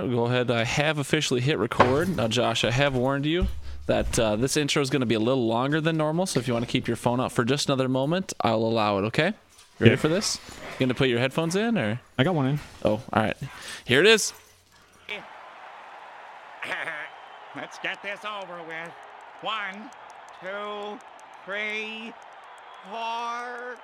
We'll go ahead. I have officially hit record. Now, Josh, I have warned you that uh, this intro is going to be a little longer than normal. So if you want to keep your phone out for just another moment, I'll allow it. Okay? Ready Yeah. for this? You going to put your headphones in, or I got one in. oh, all right. Here it is. Let's get this over with. One, two, three, four.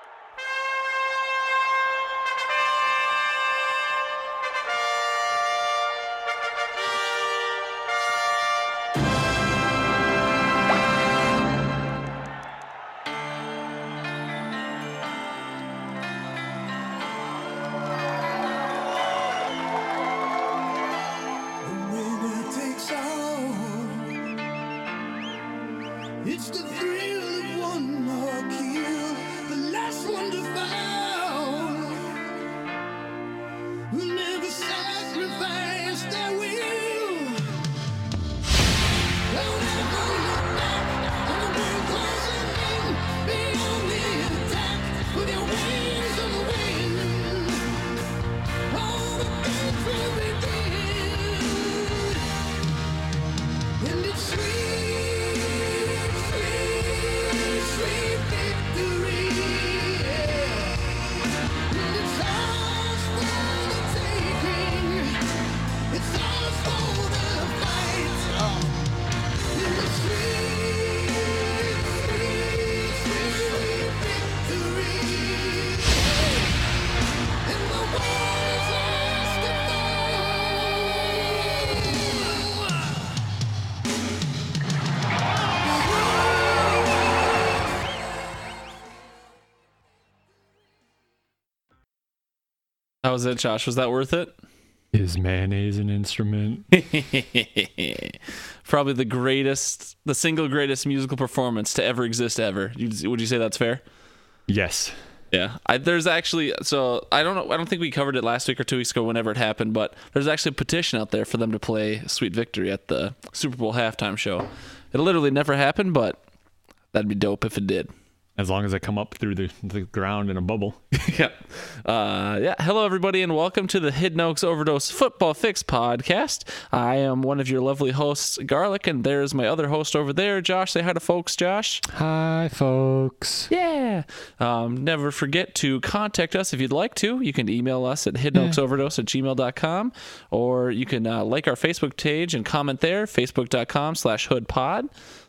Was it, Josh? Was that worth it? Is mayonnaise an instrument? Probably the greatest, the single greatest musical performance to ever exist ever. Would you say that's fair? yes. Yeah, I, there's actually so I don't know. I don't think we covered it last week or two weeks ago, whenever it happened. But there's actually a petition out there for them to play "Sweet Victory" at the Super Bowl halftime show. It'll literally never happened, but that'd be dope if it did. As long as I come up through the, the ground in a bubble. yeah. Uh, yeah. Hello, everybody, and welcome to the Hidden Oaks Overdose Football Fix podcast. I am one of your lovely hosts, Garlic, and there's my other host over there, Josh. Say hi to folks, Josh. Hi, folks. Yeah. Um, never forget to contact us if you'd like to. You can email us at hiddenoaksoverdose at gmail.com or you can uh, like our Facebook page and comment there, facebook.com slash hoodpod.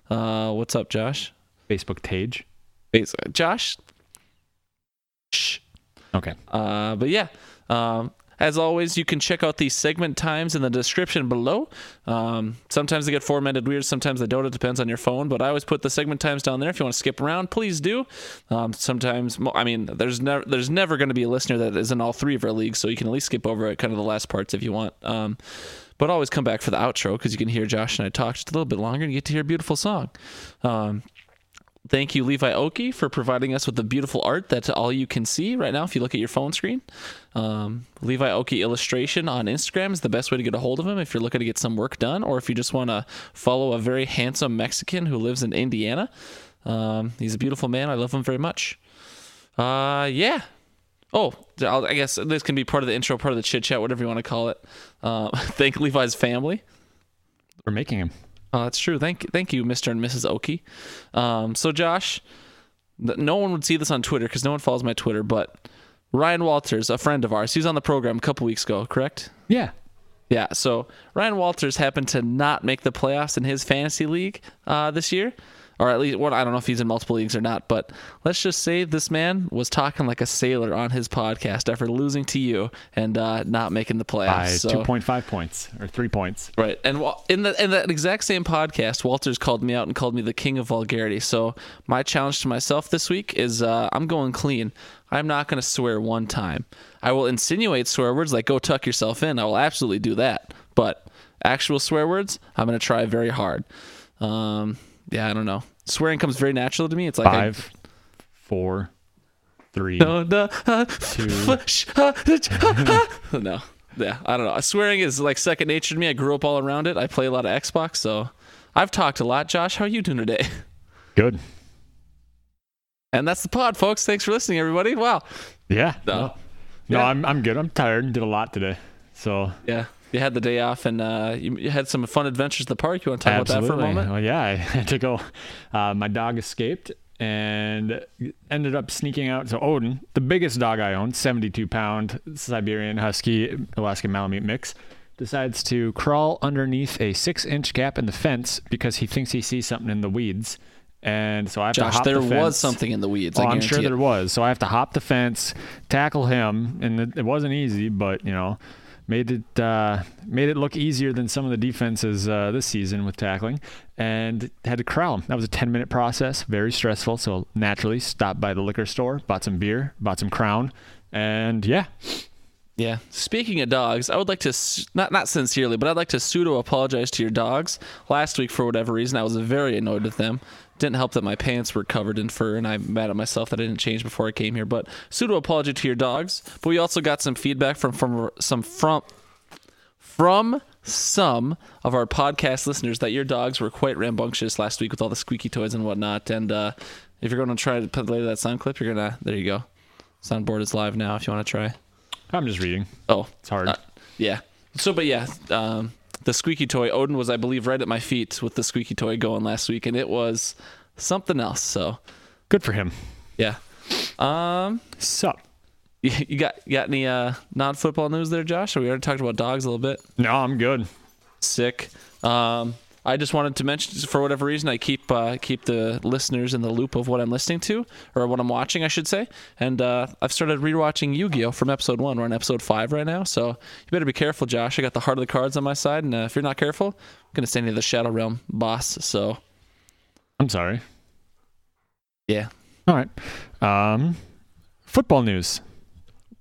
Uh, what's up, Josh? Facebook page. Face- Josh? Shh. Okay. Uh, but yeah, um, as always, you can check out the segment times in the description below. Um, sometimes they get formatted weird, sometimes they don't. It depends on your phone. But I always put the segment times down there. If you want to skip around, please do. Um, sometimes, I mean, there's never there's never going to be a listener that is in all three of our leagues, so you can at least skip over kind of the last parts if you want. Um, but always come back for the outro because you can hear Josh and I talk just a little bit longer and you get to hear a beautiful song. Thank you, Levi Oki, for providing us with the beautiful art that all you can see right now if you look at your phone screen. Um, Levi Oki illustration on Instagram is the best way to get a hold of him if you're looking to get some work done, or if you just want to follow a very handsome Mexican who lives in Indiana. Um, he's a beautiful man. I love him very much. Uh, yeah. Oh, I guess this can be part of the intro, part of the chit chat, whatever you want to call it. Uh, thank Levi's family. We're making him. Oh, that's true. Thank, thank you, Mr. and Mrs. Oki. Um, so, Josh, th- no one would see this on Twitter because no one follows my Twitter, but Ryan Walters, a friend of ours, he was on the program a couple weeks ago, correct? Yeah. Yeah. So Ryan Walters happened to not make the playoffs in his fantasy league uh, this year, or at least, well, I don't know if he's in multiple leagues or not, but let's just say this man was talking like a sailor on his podcast after losing to you and uh, not making the playoffs. By So- 2.5 points or three points. Right, and in the in that exact same podcast, Walters called me out and called me the king of vulgarity. So my challenge to myself this week is uh, I'm going clean. I'm not going to swear one time. I will insinuate swear words like "go tuck yourself in." I will absolutely do that, but actual swear words, I'm going to try very hard. Um, yeah, I don't know. Swearing comes very natural to me. It's like I- Five, four, three, no, no, uh, two. Uh, uh, uh. no. Yeah, I don't know. Swearing is like second nature to me. I grew up all around it. I play a lot of Xbox, so I've talked a lot. Josh, how are you doing today? Good. And that's the pod, folks. Thanks for listening, everybody. Wow. Yeah. No. No, no Yeah. I'm, I'm good. I'm tired. Did a lot today. So Yeah. You had the day off and uh, you, you had some fun adventures at the park. You want to talk about that for a moment? Well, yeah, I had to go. Uh, my dog escaped and ended up sneaking out. So Odin, the biggest dog I own, 72 pound Siberian Husky Alaskan Malamute mix, decides to crawl underneath a six inch gap in the fence because he thinks he sees something in the weeds. And so I have to hop there the fence. was something in the weeds. Oh, I'm sure it. there was. So I have to hop the fence, tackle him, and it, it wasn't easy, but you know, made it uh, made it look easier than some of the defenses uh, this season with tackling, and had to corral him. That was a 10 minute process, very stressful. So naturally, stopped by the liquor store, bought some beer, bought some Crown, and yeah, Yeah. Speaking of dogs, I would like to not not sincerely, but I'd like to pseudo apologize to your dogs. Last week, for whatever reason, I was very annoyed with them. Didn't help that my pants were covered in fur, and I'm mad at myself that I didn't change before I came here. But pseudo apology to your dogs. But we also got some feedback from from some from from some of our podcast listeners that your dogs were quite rambunctious last week with all the squeaky toys and whatnot. And uh, if you're going to try to play that sound clip, you're gonna there you go. Soundboard is live now. If you want to try. I'm just reading. Oh, It's hard. uh, yeah. So, but yeah, um, the squeaky toy. Odin was, I believe, right at my feet with the squeaky toy going last week, and it was something else. So, Good for him. yeah. Um, So you, you got you got any uh, non-football news there, Josh? We already talked about dogs a little bit. No, I'm good. Sick. Um, I just wanted to mention, for whatever reason, I keep uh, keep the listeners in the loop of what I'm listening to or what I'm watching, I should say. And uh, I've started rewatching Yu-Gi-Oh from episode one. We're on episode five right now, so you better be careful, Josh. I got the heart of the cards on my side, and uh, if you're not careful, I'm gonna send you to the Shadow Realm boss. So I'm sorry. yeah, All right. Um, football news.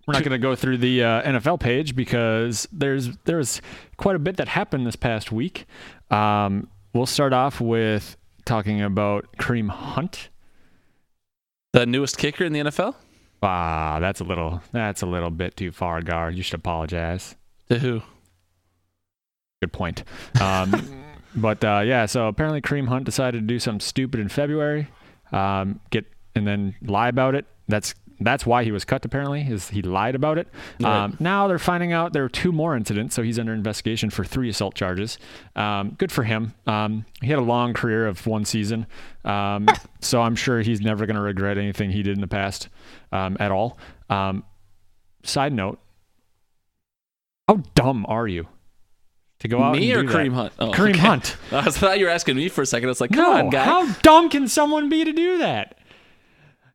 We're not going to go through the uh, NFL page because there's there's quite a bit that happened this past week. Um, we'll start off with talking about Kareem Hunt. the newest kicker in the NFL. Ah, that's a little that's a little bit too far, guard. You should apologize. To who? Good point. Um, but uh, yeah, so apparently Kareem Hunt decided to do something stupid in February, um, get and then lie about it. That's that's why he was cut. Apparently, is he lied about it. Right. Um, now they're finding out there are two more incidents, so he's under investigation for three assault charges. Um, good for him. Um, he had a long career of one season, um, so I'm sure he's never going to regret anything he did in the past um, at all. Um, side note: How dumb are you to go out me or do that? Hunt? Oh, Kareem okay. Hunt. I thought you were asking me for a second. It's like, come No, on, guy. how dumb can someone be to do that?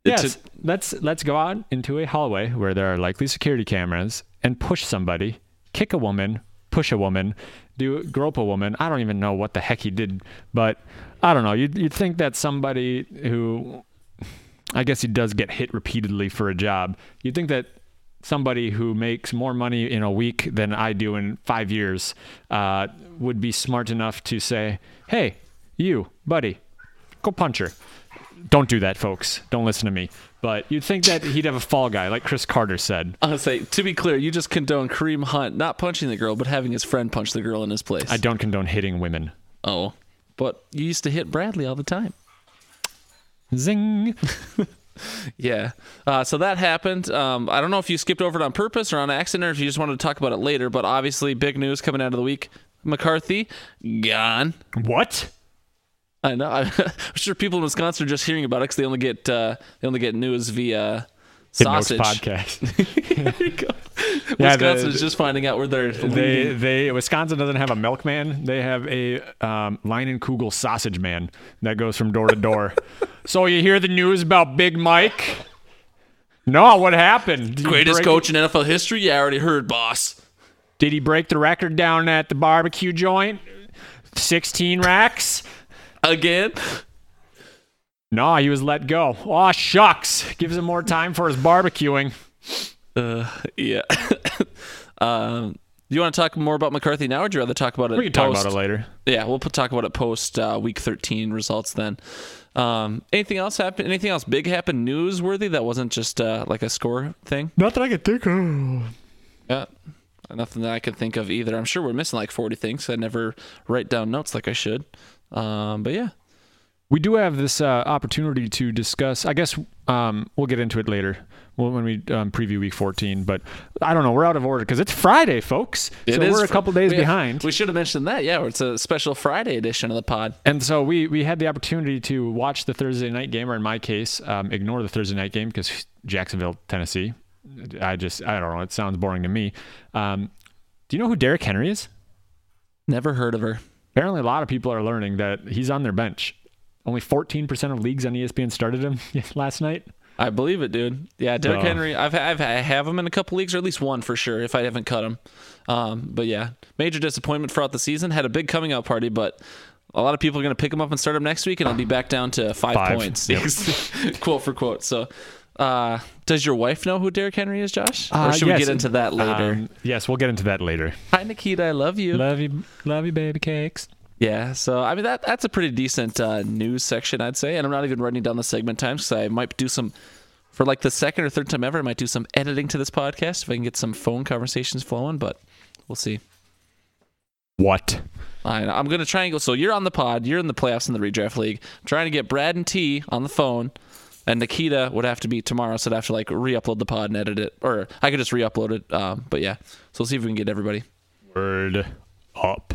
To- Yes, let's let's go out into a hallway where there are likely security cameras and push somebody, kick a woman, push a woman, do grope a woman. I don't even know what the heck he did, but I don't know. You'd, you'd think that somebody who, I guess he does get hit repeatedly for a job. You'd think that somebody who makes more money in a week than I do in five years uh, would be smart enough to say, "Hey, you, buddy, go punch her." Don't do that, folks. Don't listen to me. But you'd think that he'd have a fall guy, like Chris Carter said. I was say, to be clear, you just condone Kareem Hunt not punching the girl, but having his friend punch the girl in his place. I don't condone hitting women. Oh, but you used to hit Bradley all the time. Zing. Yeah. Uh, so that happened. Um, I don't know if you skipped over it on purpose or on accident, or if you just wanted to talk about it later. But obviously, big news coming out of the week: McCarthy gone. What? I know. I'm sure people in Wisconsin are just hearing about it because they only get uh, they only get news via sausage. podcast. Yeah, the- is just finding out where they're. they leading. they Wisconsin doesn't have a milkman. They have a um, Kugel sausage man that goes from door to door. so you hear the news about Big Mike? No, what happened? Greatest coach in NFL history. Yeah, I already heard, boss. Did he break the record down at the barbecue joint? Sixteen racks. Again. No, he was let go. Aw, shucks. Gives him more time for his barbecuing. Uh, yeah. um, do you want to talk more about McCarthy now, or would you rather talk about it? We can talk post- about it later. Yeah, we'll put, talk about it post uh, week 13 results then. Um, anything else happen? Anything else big happen newsworthy that wasn't just uh, like a score thing? Not that I could think of. Yeah. Nothing that I could think of either. I'm sure we're missing like 40 things. I never write down notes like I should. Um, but yeah. We do have this uh, opportunity to discuss. I guess um, we'll get into it later well, when we um, preview Week 14. But I don't know. We're out of order because it's Friday, folks. It so we're a couple days we- behind. We should have mentioned that. Yeah, it's a special Friday edition of the pod. And so we we had the opportunity to watch the Thursday night game, or in my case, um, ignore the Thursday night game because Jacksonville, Tennessee. I just I don't know. It sounds boring to me. Um, do you know who Derrick Henry is? Never heard of her. Apparently, a lot of people are learning that he's on their bench. Only 14% of leagues on ESPN started him last night. I believe it, dude. Yeah, Derrick Henry. I've, I've I have him in a couple leagues, or at least one for sure. If I haven't cut him, um, but yeah, major disappointment throughout the season. Had a big coming out party, but a lot of people are going to pick him up and start him next week, and I'll be back down to five, Five. points, Yep. quote for quote. So, uh, does your wife know who Derrick Henry is, Josh? or Uh, should we get into that later? Um, yes, we'll get into that later. Hi, Nikita. I love you. Love you, love you, baby cakes. Yeah, so I mean that that's a pretty decent uh, news section, I'd say. And I'm not even writing down the segment times because I might do some for like the second or third time ever. I might do some editing to this podcast if I can get some phone conversations flowing, but we'll see. What? I, I'm gonna try and go. So you're on the pod. You're in the playoffs in the redraft league. I'm trying to get Brad and T on the phone, and Nikita would have to be tomorrow, so I'd have to like re-upload the pod and edit it, or I could just re-upload it. Um, but yeah, so we'll see if we can get everybody. Word up.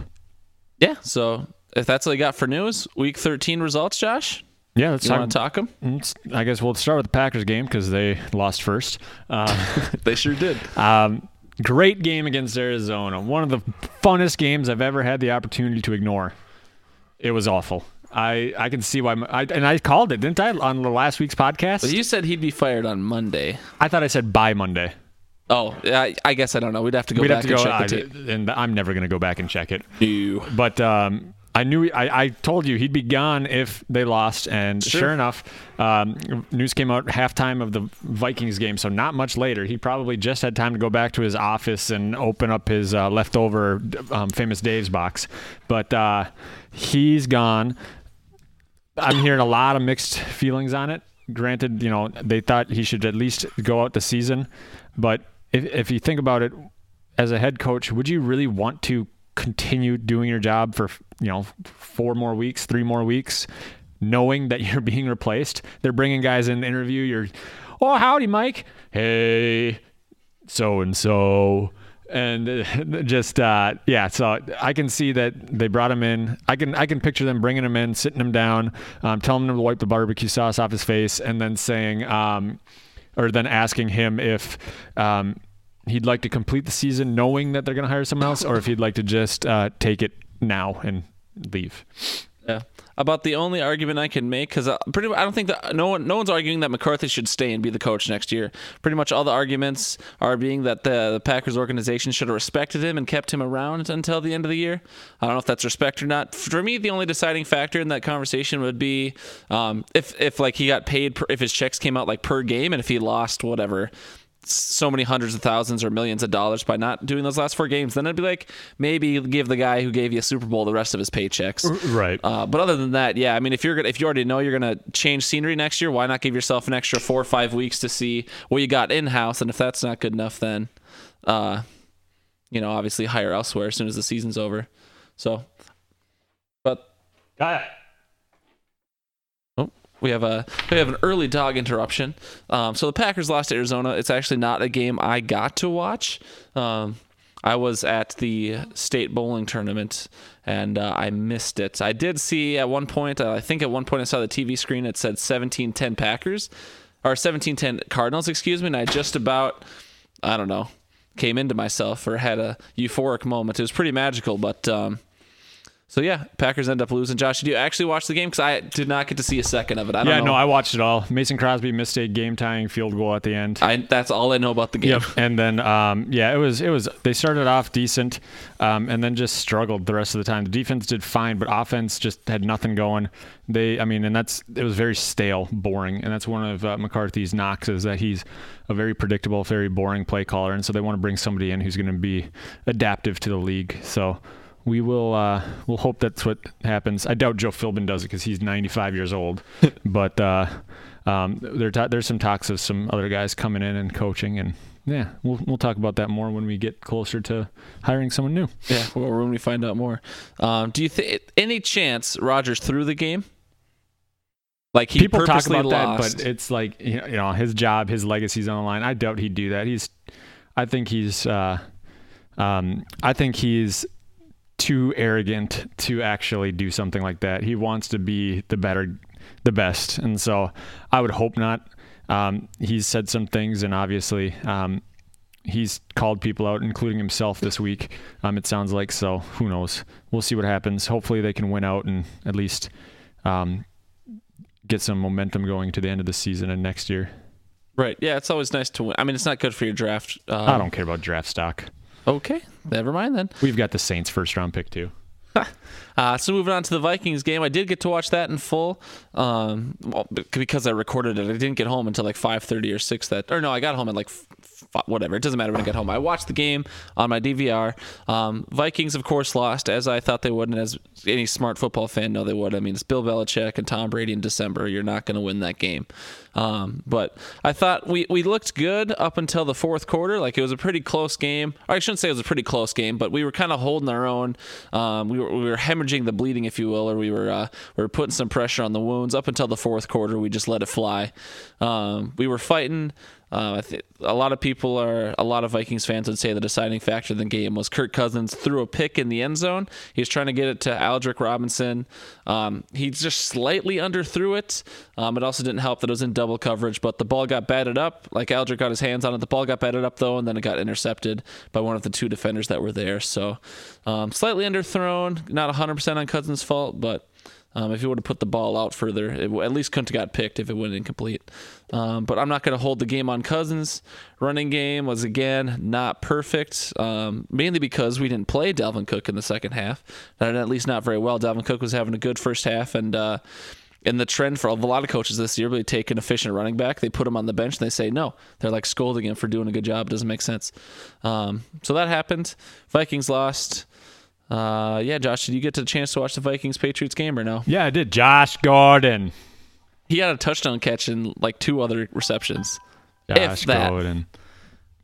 Yeah. So if that's all you got for news, week 13 results, Josh. Yeah, let's You talk. talk them? I guess we'll start with the Packers game because they lost first. Uh, They sure did. Um, great game against Arizona. One of the funnest games I've ever had the opportunity to ignore. It was awful. I, I can see why. I, and I called it, didn't I, on the last week's podcast? You said he'd be fired on Monday. I thought I said by Monday. Oh, I, I guess I don't know. We'd have to go We'd back have to go, and check the I- tape. and I'm never going to go back and check it. Ew. But um, I knew I, I told you he'd be gone if they lost, and Sure. sure, enough, um, news came out halftime of the Vikings game, so not much later. He probably just had time to go back to his office and open up his uh, leftover um, famous Dave's box, but uh, he's gone. I'm hearing a lot of mixed feelings on it. Granted, you know they thought he should at least go out the season, but if if you think about it, as a head coach, would you really want to continue doing your job for you know four more weeks, three more weeks, knowing that you're being replaced? They're bringing guys in to interview. You're, oh howdy, Mike. Hey, so and so. And uh, just uh, yeah, so I can see that they brought him in. I can I can picture them bringing him in, sitting him down, um, telling him to wipe the barbecue sauce off his face, and then saying, um, or then asking him if um, he'd like to complete the season knowing that they're going to hire someone else, or if he'd like to just uh, take it now and leave. About the only argument I can make, because pretty, I don't think that no one, no one's arguing that McCarthy should stay and be the coach next year. Pretty much all the arguments are being that the, the Packers organization should have respected him and kept him around until the end of the year. I don't know if that's respect or not. For me, the only deciding factor in that conversation would be um, if if like he got paid, per, if his checks came out like per game, and if he lost whatever so many hundreds of thousands or millions of dollars by not doing those last four games, then I'd be like maybe give the guy who gave you a Super Bowl the rest of his paychecks. Right. Uh, but other than that, yeah, I mean, if you're gonna, if you already know you're gonna change scenery next year, why not give yourself an extra four or five weeks to see what you got in house? And if that's not good enough, then, uh, you know, obviously hire elsewhere as soon as the season's over. So, but Oh, we have a we have an early dog interruption. Um, so the Packers lost to Arizona. It's actually not a game I got to watch. Um, I was at the state bowling tournament and uh, I missed it. I did see at one point. Uh, I think at one point I saw the TV screen. It said 17-10 Packers or 17-10 Cardinals. Excuse me. And I just about I don't know came into myself or had a euphoric moment. It was pretty magical, but. Um, so yeah, Packers end up losing. Josh, did you actually watch the game? Because I did not get to see a second of it. I don't Yeah, know. no, I watched it all. Mason Crosby missed a game tying field goal at the end. I, that's all I know about the game. Yep. And then, um, yeah, it was it was. They started off decent, um, and then just struggled the rest of the time. The defense did fine, but offense just had nothing going. They, I mean, and that's it was very stale, boring, and that's one of uh, McCarthy's knocks is that he's a very predictable, very boring play caller, and so they want to bring somebody in who's going to be adaptive to the league. So. We will. Uh, we'll hope that's what happens. I doubt Joe Philbin does it because he's 95 years old. but uh, um, there, ta- there's some talks of some other guys coming in and coaching, and yeah, we'll we'll talk about that more when we get closer to hiring someone new. Yeah, well, when we find out more. Um, do you think any chance Rodgers threw the game? Like he People talk about lost. that, but it's like you know, you know, his job, his legacy's on the line. I doubt he'd do that. He's, I think he's, uh, um, I think he's too arrogant to actually do something like that. He wants to be the better, the best, and so I would hope not. Um, he's said some things, and obviously, um, he's called people out, including himself this week. Um, it sounds like so. Who knows? We'll see what happens. Hopefully, they can win out and at least um, get some momentum going to the end of the season and next year. right. Yeah, it's always nice to win. I mean, it's not good for your draft. Um, I don't care about draft stock. Okay, never mind then. We've got the Saints first round pick too. Uh, so moving on to the Vikings game, I did get to watch that in full. Um, well, because I recorded it, I didn't get home until like five thirty or six. That or no, I got home at like whatever. It doesn't matter when I get home. I watched the game on my DVR. Um, Vikings, of course, lost as I thought they would, and as any smart football fan know they would. I mean, it's Bill Belichick and Tom Brady in December. You're not going to win that game. Um, but I thought we, we looked good up until the fourth quarter. Like it was a pretty close game. Or I shouldn't say it was a pretty close game, but we were kind of holding our own. Um, we were we were hemorrhaging the bleeding, if you will, or we were uh, we were putting some pressure on the wounds up until the fourth quarter. We just let it fly. Um, we were fighting. Uh, I a lot of people are a lot of Vikings fans would say the deciding factor in the game was Kirk Cousins threw a pick in the end zone. He was trying to get it to Aldrick Robinson. Um, he just slightly underthrew it. Um, it also didn't help that it was in double coverage, but the ball got batted up. Like Aldrick got his hands on it, the ball got batted up though, and then it got intercepted by one of the two defenders that were there. So um, slightly underthrown, not 100% on Cousins' fault, but. Um, if he would have put the ball out further, it at least couldn't have got picked if it went incomplete. Um, but I'm not going to hold the game on Cousins. Running game was again not perfect, um, mainly because we didn't play Dalvin Cook in the second half, and at least not very well. Dalvin Cook was having a good first half, and uh, and the trend for a lot of coaches this year, they take an efficient running back, they put him on the bench, and they say no. They're like scolding him for doing a good job. It doesn't make sense. Um, so that happened. Vikings lost. Uh, yeah, Josh, did you get the chance to watch the Vikings Patriots game or no? Yeah, I did. Josh Gordon. He had a touchdown catch and like two other receptions. Josh. Gordon.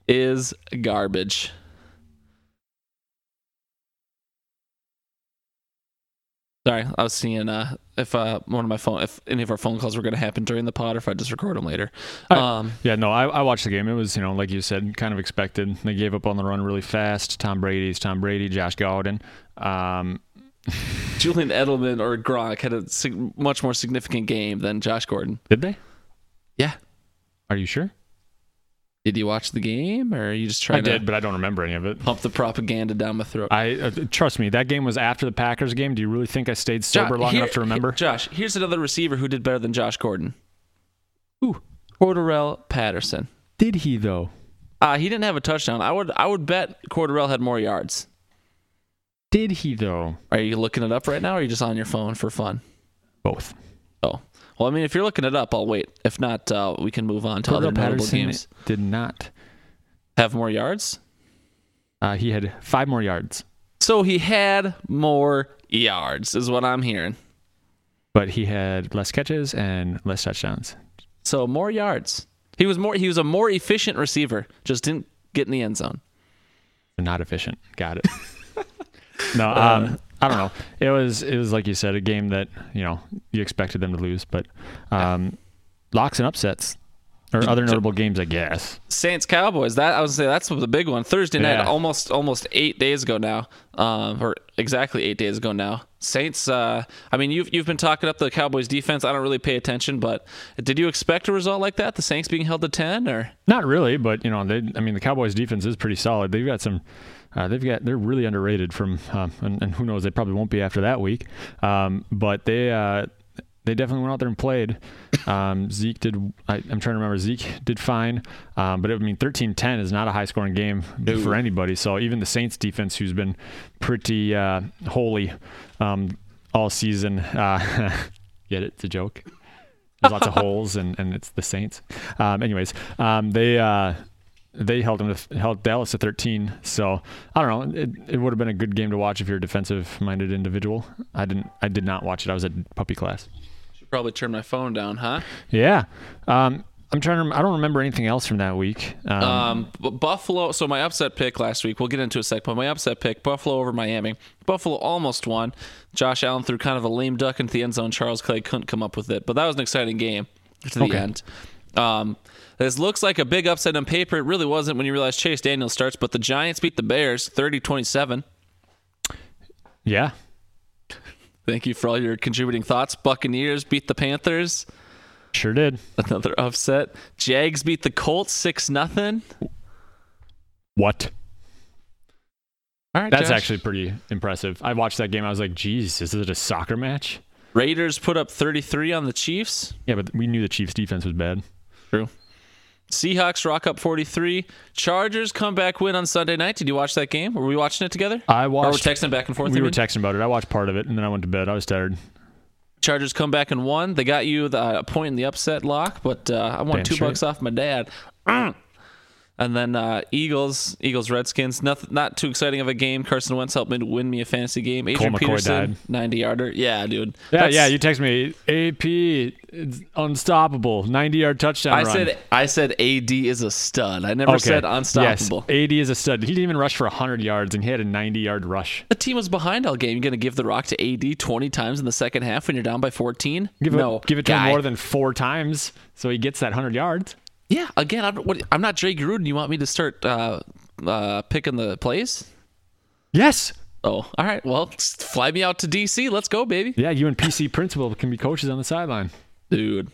Is garbage. Sorry, I was seeing uh, if uh, one of my phone, if any of our phone calls were going to happen during the pod, or if I just record them later. Um, Yeah, no, I, I watched the game. It was, you know, like you said, kind of expected. They gave up on the run really fast. Tom Brady's Tom Brady, Josh Gordon. Um, Julian Edelman or Gronk had a sig- much more significant game than Josh Gordon. did they? Yeah. Are you sure? Did you watch the game, or are you just trying to I did, but I don't remember any of it. pump the propaganda down my throat? I uh, trust me. That game was after the Packers game. Do you really think I stayed sober long here- enough to remember? Josh, here's another receiver who did better than Josh Gordon. Ooh, Cordarrelle Patterson. Did he though? Uh, he didn't have a touchdown. I would I would bet Cordarrelle had more yards. Did he though? Are you looking it up right now, or are you just on your phone for fun? Both. Oh, well, I mean, if you're looking it up, I'll wait. If not, uh, we can move on to other Cordell notable Patterson games. did not. Have more yards. Uh, he had five more yards, So he had more yards, is what I'm hearing. but he had less catches and less touchdowns. So more yards. He was more. He was a more efficient receiver. Just didn't get in the end zone. not efficient. Got it. no, um, I don't know. It was it was like you said, a game that you know you expected them to lose, but um, locks and upsets or other notable games, I guess. Saints Cowboys. That I would say that's the big one. Thursday night, Yeah. almost almost eight days ago now, um, or exactly eight days ago now. Saints. Uh, I mean, you've you've been talking up the Cowboys defense. I don't really pay attention, but did you expect a result like that? The Saints being held to ten, or Not really, but you know, they. I mean, the Cowboys' defense is pretty solid. They've got some. Uh, they've got. They're really underrated from, um, and, and who knows? They probably won't be after that week. Um, but they. Uh, they definitely went out there and played. Um, Zeke did. I, I'm trying to remember. Zeke did fine, um, but I mean, 13-10 is not a high-scoring game for anybody. So even the Saints defense, who's been pretty uh, holy um, all season, uh, get it? It's a joke. There's lots of holes, and, and it's the Saints. Um, anyways, um, they uh, they held them to, held Dallas to 13. So I don't know. It, it would have been a good game to watch if you're a defensive-minded individual. I didn't. I did not watch it. I was at puppy class. Should probably turn my phone down, huh? Yeah. Um, I'm trying to. rem- I don't remember anything else from that week. Um, Um, Buffalo. So my upset pick last week. We'll get into a sec, but my upset pick: Buffalo over Miami. Buffalo almost won. Josh Allen threw kind of a lame duck into the end zone. Charles Clay couldn't come up with it, but that was an exciting game to the Okay. end. Um, this looks like a big upset on paper. It really wasn't when you realize Chase Daniel starts, but the Giants beat the Bears 30-27. yeah, Thank you for all your contributing thoughts. Buccaneers beat the Panthers. sure did. Another upset. Jags beat the Colts six nothing. What? All right, That's Josh. actually pretty impressive. I watched that game. I was like, "Geez, is it a soccer match?" Raiders put up 33 on the Chiefs. Yeah, but we knew the Chiefs' defense was bad. True. Seahawks rock up 43. Chargers come back win on Sunday night. Did you watch that game? Were we watching it together? I Or we're watched. texting back and forth. we were mean? texting about it. I watched part of it, and then I went to bed. I was tired. Chargers come back and won. They got you the a point in the upset lock, but uh, I won Damn two straight. bucks off my dad. Mm. And then uh, Eagles, Eagles, Redskins. Nothing, not too exciting of a game. Carson Wentz helped me win me a fantasy game. Adrian Peterson, died. 90 yarder. Yeah, dude. Yeah, That's- yeah. You text me, AP, it's unstoppable, ninety-yard touchdown I run. said I said AD is a stud. I never said unstoppable. Yes, AD is a stud. He didn't even rush for 100 yards, and he had a 90-yard rush. The team was behind all game. You're going to give the rock to AD 20 times in the second half when you're down by 14? Give no, it, give it to guy. him more than four times, so he gets that 100 yards. Yeah, again, I'm, what, I'm not Jay Gruden. You want me to start uh, uh, picking the plays? Yes. Oh, all right. Well, fly me out to DC. Let's go, baby. Yeah, you and PC principal can be coaches on the sideline. Dude,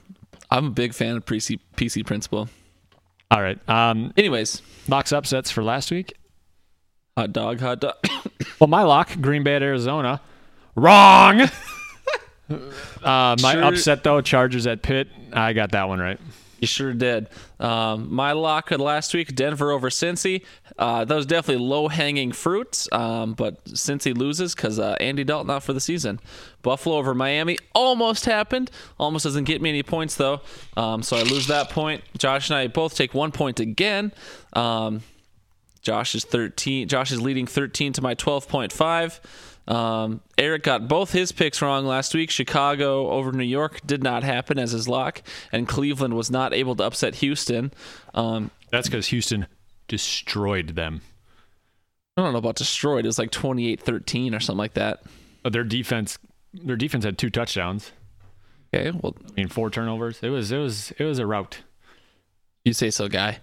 I'm a big fan of PC, PC Principal. All right. Um, Anyways, locks upsets for last week. hot dog, hot dog. Well, my lock, Green Bay at Arizona. Wrong. uh, my Sure. upset though, Chargers at Pitt. I got that one right. You sure did. Um, my lock last week, Denver over Cincy. Uh, that was definitely low hanging fruit, um, but Cincy loses because uh, Andy Dalton out for the season. Buffalo over Miami almost happened. Almost doesn't get me any points though, um, so I lose that point. Josh and I both take one point again. Um, Josh is 13. Josh is leading 13 to my 12.5. Um, Eric got both his picks wrong last week. Chicago over New York did not happen as his lock, and Cleveland was not able to upset Houston. Um, That's because Houston destroyed them. I don't know about destroyed. It was like 28-13 or something like that. Their defense, their defense had two touchdowns. Okay, well, I mean, four turnovers. It was, it was, it was a rout. you say so, guy.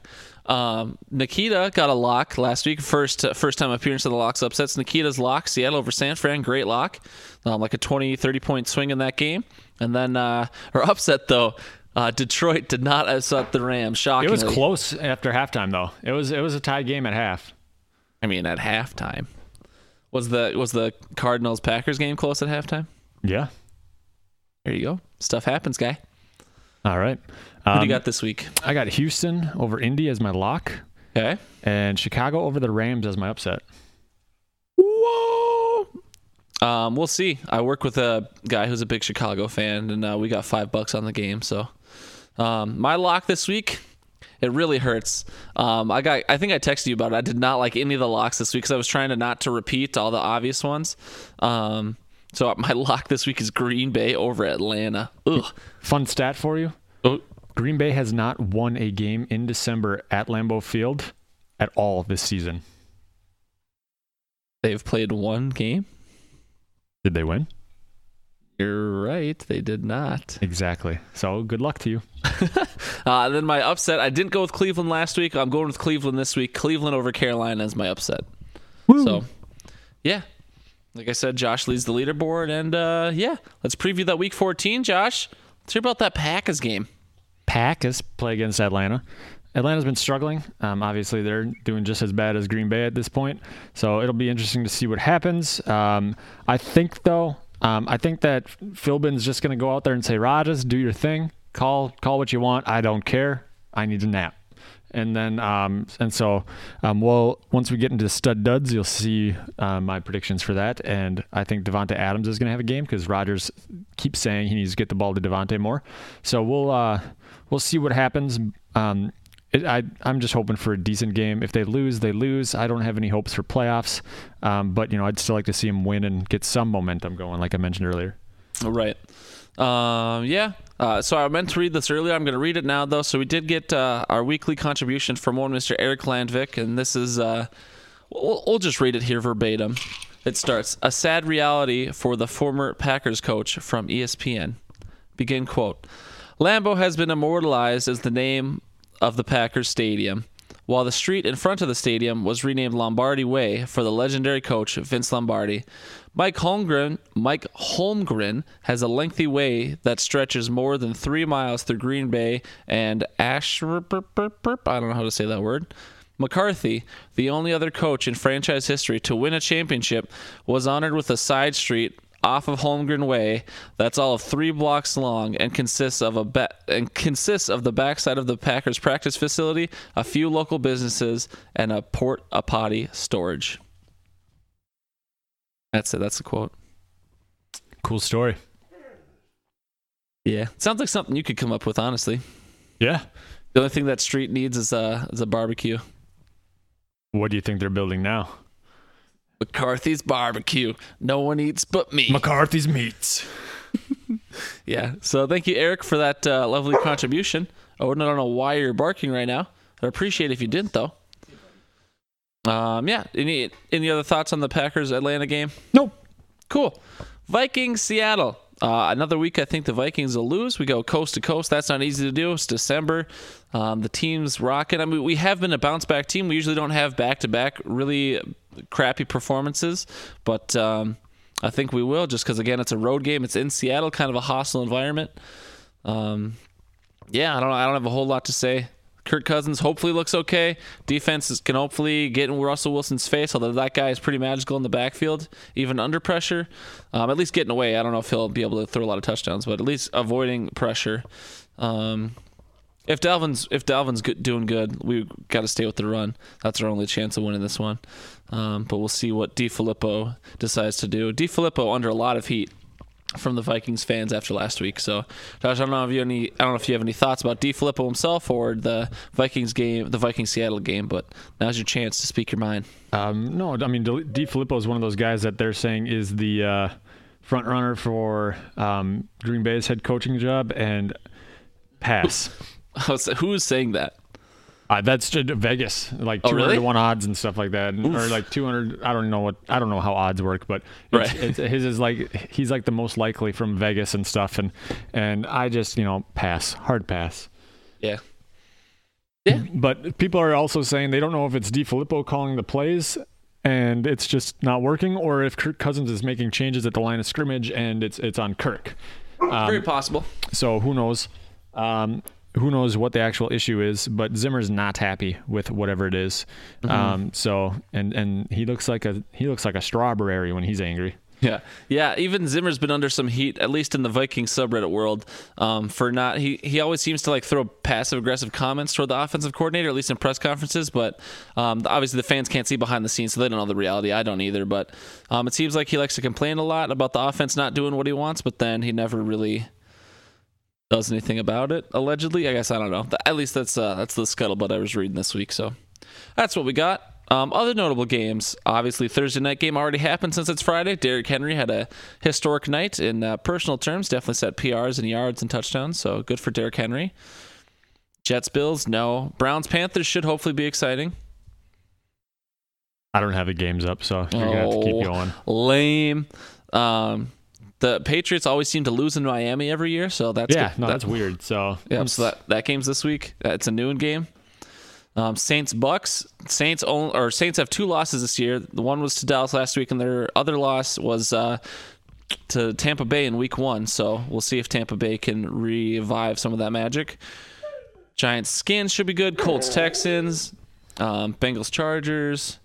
Um, Nikita got a lock last week. First uh, first time appearance of the locks upsets. Nikita's lock, Seattle over San Fran. Great lock. Um, like a 20, 30 point swing in that game. And then, uh, or upset though, uh, Detroit did not upset the Rams. Shocking. It was close after halftime, though. It was, it was a tie game at half. I mean, at halftime. Was the was the Cardinals Packers game close at halftime? Yeah. There you go. Stuff happens, guy. All right. What Um, do you got this week? I got Houston over Indy as my lock, Okay. and Chicago over the Rams as my upset. Whoa. Um, we'll see. I work with a guy who's a big Chicago fan, and uh, we got five bucks on the game. So, um, my lock this week, it really hurts. Um, I got. I think I texted you about it. I did not like any of the locks this week because I was trying to not to repeat all the obvious ones. Um, so my lock this week is Green Bay over Atlanta. Ugh. Fun stat for you Green Bay has not won a game in December at Lambeau Field at all this season. they've played one game. Did they win? You're right. They did not. Exactly. So good luck to you. Uh, then my upset. I didn't go with Cleveland last week. I'm going with Cleveland this week. Cleveland over Carolina is my upset. So, yeah. Like I said, Josh leads the leaderboard, and uh, yeah, let's preview that Week 14. Josh, let's hear about that Packers game. Packers play against Atlanta. Atlanta's been struggling. Um, obviously, they're doing just as bad as Green Bay at this point. So it'll be interesting to see what happens. Um, I think, though, um, I think that Philbin's just going to go out there and say, Rodgers, do your thing. Call call what you want. I don't care. I need a nap. And then, um, and so, um, well, once we get into stud duds, you'll see uh, my predictions for that. And I think Davante Adams is going to have a game because Rodgers keeps saying he needs to get the ball to Devonte more. So we'll uh, we'll see what happens. Um, it, I I'm just hoping for a decent game. If they lose, they lose. I don't have any hopes for playoffs. Um, but you know, I'd still like to see them win and get some momentum going, like I mentioned earlier. All right. Um, yeah. Uh, so I meant to read this earlier. I'm going to read it now, though. So we did get uh, our weekly contribution from one Mr. Eric Landvik, and this is. Uh, we'll, we'll just read it here verbatim. It starts a sad reality for the former Packers coach from ESPN. Begin quote. Lambeau has been immortalized as the name of the Packers stadium, while the street in front of the stadium was renamed Lombardi Way for the legendary coach Vince Lombardi. Mike Holmgren, Mike Holmgren has a lengthy way that stretches more than three miles through Green Bay and Ash. I don't know how to say that word. McCarthy, the only other coach in franchise history to win a championship, was honored with a side street off of Holmgren Way that's all of three blocks long and consists of a ba- and consists of the backside of the Packers practice facility, a few local businesses, and a port a potty storage. That's it. That's the quote. Cool story. Yeah, sounds like something you could come up with. Honestly, Yeah. the only thing that street needs is a is a barbecue. What do you think they're building now? McCarthy's barbecue. No one eats but me. McCarthy's Meats. Yeah. So thank you, Eric, for that uh, lovely contribution. I don't know why you're barking right now. I'd appreciate it if you didn't, though. Um, yeah. Any any other thoughts on the Packers Atlanta game? Nope. Cool. Vikings Seattle. Uh, another week, I think the Vikings will lose. We go coast to coast. That's not easy to do. It's December. Um, the team's rocking. I mean, we have been a bounce back team. We usually don't have back to back really crappy performances, but um, I think we will just because again, it's a road game. It's in Seattle, kind of a hostile environment. Um, yeah, I don't. I don't have a whole lot to say. Kirk Cousins hopefully looks okay. Defenses can hopefully get in Russell Wilson's face, although that guy is pretty magical in the backfield, even under pressure. Um, at least getting away. I don't know if he'll be able to throw a lot of touchdowns, but at least avoiding pressure. Um, if Dalvin's if Dalvin's good, doing good, we got to stay with the run. That's our only chance of winning this one. Um, but we'll see what DiFilippo decides to do. DiFilippo under a lot of heat from the Vikings fans after last week. So, Josh, I don't know if you have any. I don't know if you have any thoughts about DiFilippo himself or the Vikings game, the Vikings Seattle game. But now's your chance to speak your mind. Um, no, I mean, DiFilippo is one of those guys that they're saying is the uh, front runner for um, Green Bay's head coaching job, and pass. Who's saying that? Uh, that's just Vegas, like Oh, 200 really? to 1 odds and stuff like that. and- Or like 200, I don't know what, I don't know how odds work, but it's, Right. it's, his is like, he's like the most likely from Vegas and stuff. And, and I just, you know, pass, hard pass. Yeah. Yeah. But people are also saying they don't know if it's DiFilippo calling the plays and it's just not working or if Kirk Cousins is making changes at the line of scrimmage and it's, it's on Kirk. Very possible. So who knows? Um, who knows what the actual issue is? But Zimmer's not happy with whatever it is. Um, so and and he looks like a he looks like a strawberry when he's angry. Yeah, yeah. Even Zimmer's been under some heat, at least in the Viking subreddit world, um, for not. He he always seems to like throw passive aggressive comments toward the offensive coordinator, at least in press conferences. But um, obviously the fans can't see behind the scenes, so they don't know the reality. I don't either. But um, it seems like he likes to complain a lot about the offense not doing what he wants, but then he never really does anything about it. Allegedly, I guess I don't know. At least that's uh, that's the scuttlebutt I was reading this week. So that's what we got. Um, other notable games, obviously Thursday night game already happened since it's Friday. Derrick Henry had a historic night in uh, personal terms. Definitely set PRs and yards and touchdowns. So good for Derrick Henry. Jets Bills, no. Browns Panthers should hopefully be exciting. I don't have the games up, so you're gonna have to keep Oh, going. Lame. Um, the Patriots always seem to lose in Miami every year, so that's Yeah, good. no, That- that's weird. So Yeah, so that, that game's this week. It's a noon game. Um, Saints Bucks. Saints own, or Saints have two losses this year. The one was to Dallas last week, and their other loss was uh, to Tampa Bay in Week One. So we'll see if Tampa Bay can revive some of that magic. Giants Skins should be good. Colts Texans. Um, Bengals Chargers.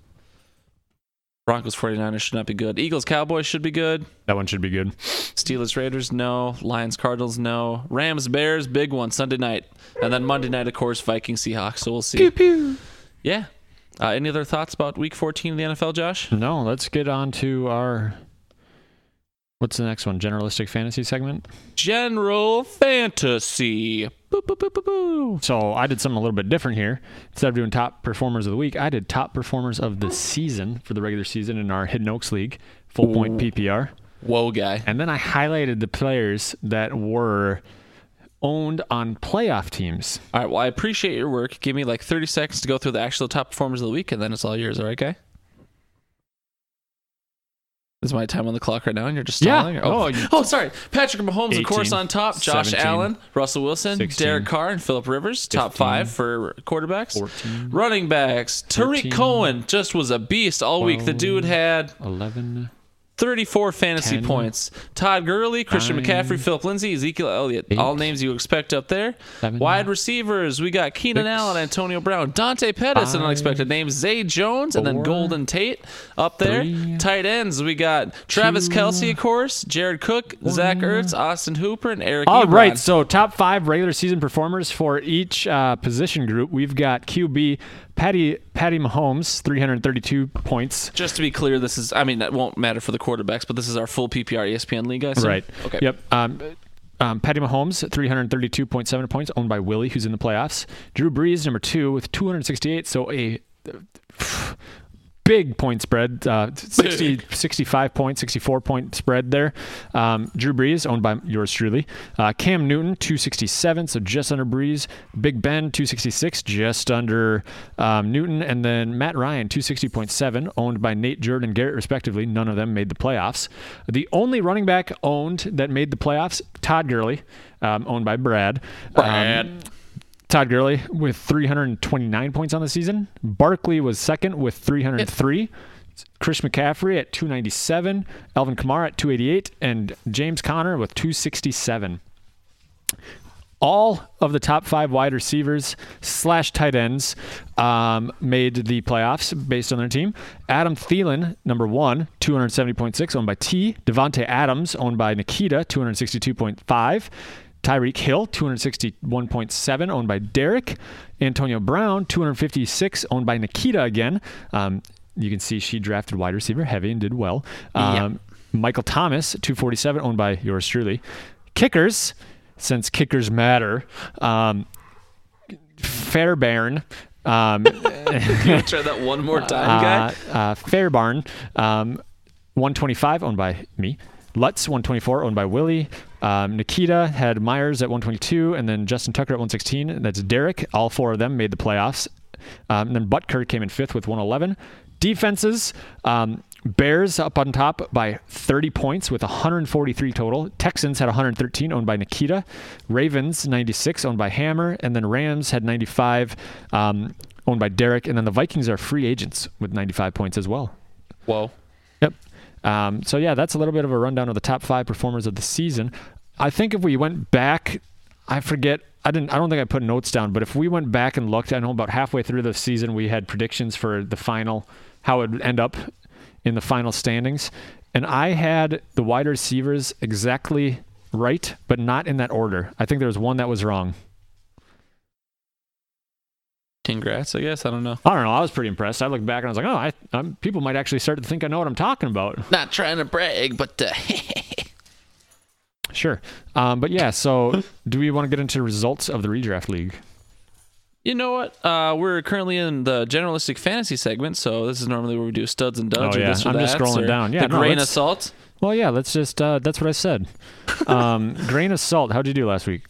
Broncos 49ers should not be good. Eagles Cowboys should be good. that one should be good. Steelers Raiders, no. Lions Cardinals, no. Rams Bears, big one Sunday night, and then Monday night, of course, Vikings Seahawks. So we'll see. Pew, pew. Yeah. Uh, any other thoughts about Week 14 of the NFL, Josh? No, let's get on to our. What's the next one? Generalistic fantasy segment. General Fantasy. Boo, boo, boo, boo, boo. So I did something a little bit different here. Instead of doing top performers of the week, I did top performers of the season for the regular season in our Hidden Oaks League, full point PPR. Whoa, guy. And then I highlighted the players that were owned on playoff teams. All right. Well, I appreciate your work. Give me like 30 seconds to go through the actual top performers of the week, and then it's all yours. All right, guy? Is my time on the clock right now, and you're just Yeah. stalling? Oh, Oh, oh, sorry. Patrick Mahomes, of course, on top. Josh 17, Allen, Russell Wilson, 16, Derek Carr, and Philip Rivers. Top 15, five for quarterbacks. 14, Running backs. Tarik Cohen just was a beast all week. The dude had 11, 34 fantasy 10, points. Todd Gurley, Christian nine, McCaffrey, Phillip Lindsay, Ezekiel Elliott. eight, all names you expect up there. seven, Wide receivers, we got Keenan six, Allen, Antonio Brown, Dante Pettis, an unexpected name, Zay Jones, and then Golden Tate up there. three, Tight ends, we got Travis two, Kelce, of course, Jared Cook, Zach. Ertz, Austin Hooper, and Eric All Ebron. right, so top five regular season performers for each uh, position group. We've got QB Patty Patty Mahomes, 332 points. Just to be clear, this is, I mean, that won't matter for the quarterbacks, but this is our full PPR ESPN league, guys. Right. Okay. Yep. Um, um, Patty Mahomes, 332.7 points, owned by Willie, who's in the playoffs. Drew Brees, number two, with 268. So a big point spread, uh, 60, 65 point, 64 point spread there. Um, Drew Brees, owned by yours truly. Uh, Cam Newton, 267, so just under Brees. Big Ben, 266, just under um, Newton. And then Matt Ryan, 260.7, owned by Nate Jordan Garrett, respectively. None of them made the playoffs. The only running back owned that made the playoffs, Todd Gurley, um, owned by Brad. Um, Brad. Todd Gurley with 329 points on the season. Barkley was second with 303. Chris McCaffrey at 297. Alvin Kamara at 288. And James Conner with 267. All of the top five wide receivers slash tight ends um, made the playoffs based on their team. Adam Thielen, number one, 270.6, owned by T. Davante Adams, owned by Nikita, 262.5. Tyreek Hill, 261.7, owned by Derek. Antonio Brown, 256, owned by Nikita again. Um, you can see she drafted wide receiver heavy and did well. Um, Michael Thomas, 247, owned by yours truly. Kickers, since kickers matter. Um, Fairbairn. Um, Try that one more time, guy. uh, uh, Fairbarn, um, 125 owned by me. Lutz 124 owned by Willie. Um, Nikita had Myers at 122, and then Justin Tucker at 116. That's Derek. All four of them made the playoffs. Um, and then Butker came in fifth with 111. Defenses. Um, Bears up on top by 30 points with 143 total. Texans had 113, owned by Nikita. Ravens 96, owned by Hammer, and then Rams had 95, um, owned by Derek. And then the Vikings are free agents with 95 points as well. Whoa. Yep. Um, so yeah, that's a little bit of a rundown of the top five performers of the season. I think if we went back, I forget. I didn't. I don't think I put notes down. But if we went back and looked, I know about halfway through the season we had predictions for the final, how it would end up in the final standings, and I had the wide receivers exactly right, but not in that order. I think there was one that was wrong. Congrats, I guess. I don't know. I don't know. I was pretty impressed. I looked back and I was like, oh, I, I'm, people might actually start to think I know what I'm talking about. Not trying to brag, but uh, Sure. Um, but yeah, so do we want to get into results of the redraft league? you know what? Uh, we're currently in the generalistic fantasy segment, so this is normally where we do studs and duds Oh, or yeah. this or I'm just scrolling or down. Yeah, the no, grain of salt. Well, yeah, let's just, uh, that's what I said. Um, grain of salt. How'd you do last week?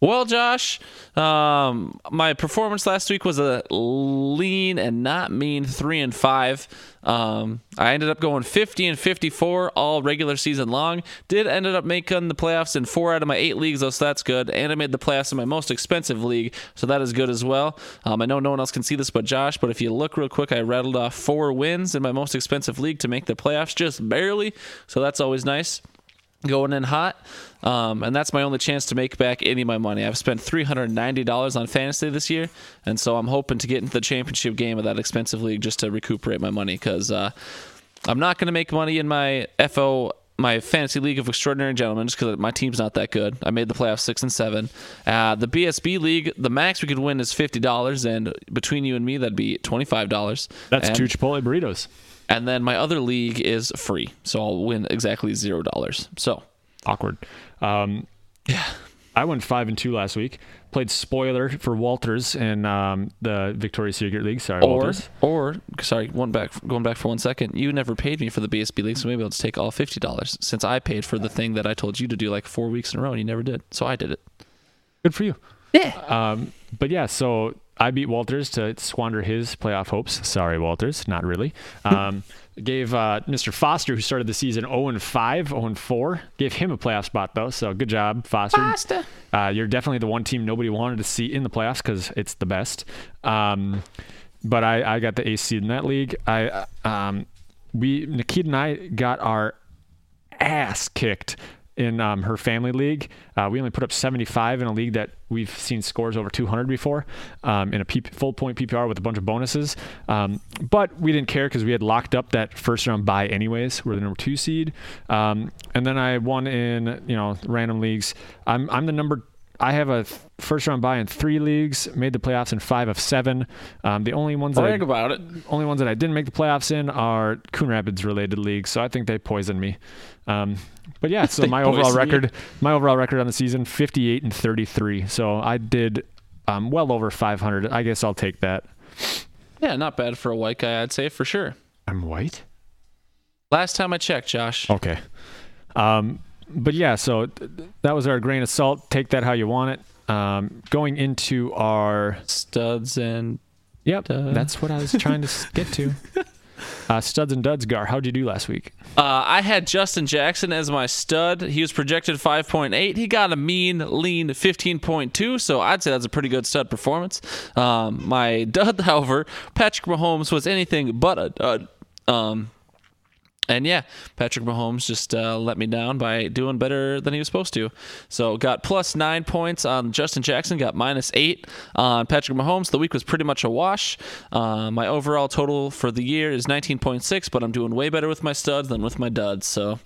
Well, Josh, um, my performance last week was a lean and not mean three and five. Um, I ended up going 50 and 54 all regular season long. Did ended up making the playoffs in four out of my eight leagues, though, so that's good. And I made the playoffs in my most expensive league, so that is good as well. Um, I know no one else can see this but Josh, but if you look real quick, I rattled off four wins in my most expensive league to make the playoffs, just barely. So that's always nice going in hot. Um, and that's my only chance to make back any of my money. I've spent $390 on fantasy this year, and so I'm hoping to get into the championship game of that expensive league just to recuperate my money because uh, I'm not going to make money in my FO. My fantasy league of extraordinary gentlemen, just because my team's not that good. I made the playoffs six and seven. Uh, the BSB league, the max we could win is fifty dollars, and between you and me, that'd be twenty five dollars. That's and, two Chipotle burritos. And then my other league is free, so I'll win exactly zero dollars. So Awkward. Um, yeah. I went five and two last week. Played spoiler for Walters in um, the Victoria's Secret League. Sorry, Or, Walters. or sorry, one back, going back for one second. You never paid me for the BSB league, so maybe I'll just take all fifty dollars since I paid for the thing that I told you to do like four weeks in a row and you never did. So I did it. Good for you. Yeah. Um, but yeah, so I beat Walters to squander his playoff hopes. Sorry, Walters, not really. Um, gave uh, Mr. Foster, who started the season 0 and 5, 0 and 4, gave him a playoff spot though. So good job, Foster. Uh, you're definitely the one team nobody wanted to see in the playoffs because it's the best. Um, but I, I got the ace seed in that league. I uh, um, we Nikita and I got our ass kicked in um, her family league. Uh, we only put up 75 in a league that we've seen scores over 200 before um, in a P- full point PPR with a bunch of bonuses. Um, but we didn't care because we had locked up that first round buy anyways. We're the number two seed. Um, and then I won in you know random leagues. I'm I'm the number. I have a th- first round buy in three leagues. Made the playoffs in five of seven. Um, the only ones that I, Brag about it. only ones that I didn't make the playoffs in are Coon Rapids related leagues, so I think they poisoned me. Um, but yeah, so my overall poisoned you. record, my overall record on the season, 58 and 33. So I did um, well over 500. I guess I'll take that. Yeah, not bad for a white guy, I'd say for sure. I'm white. Last time I checked, Josh. Okay. Um, but yeah, so th- th- that was our grain of salt. Take that how you want it. Um, going into our Studs and yep, that's what I was trying to get to. Uh, studs and duds, Gar. How'd you do last week? Uh, I had Justin Jackson as my stud. He was projected 5.8. He got a mean, lean 15.2, so I'd say that's a pretty good stud performance. Um, my dud, however, Patrick Mahomes was anything but a dud. Um, and yeah, Patrick Mahomes just uh, let me down by doing better than he was supposed to. So got plus nine points on Justin Jackson, got minus eight on Patrick Mahomes. The week was pretty much a wash. Uh, my overall total for the year is 19.6, but I'm doing way better with my studs than with my duds. So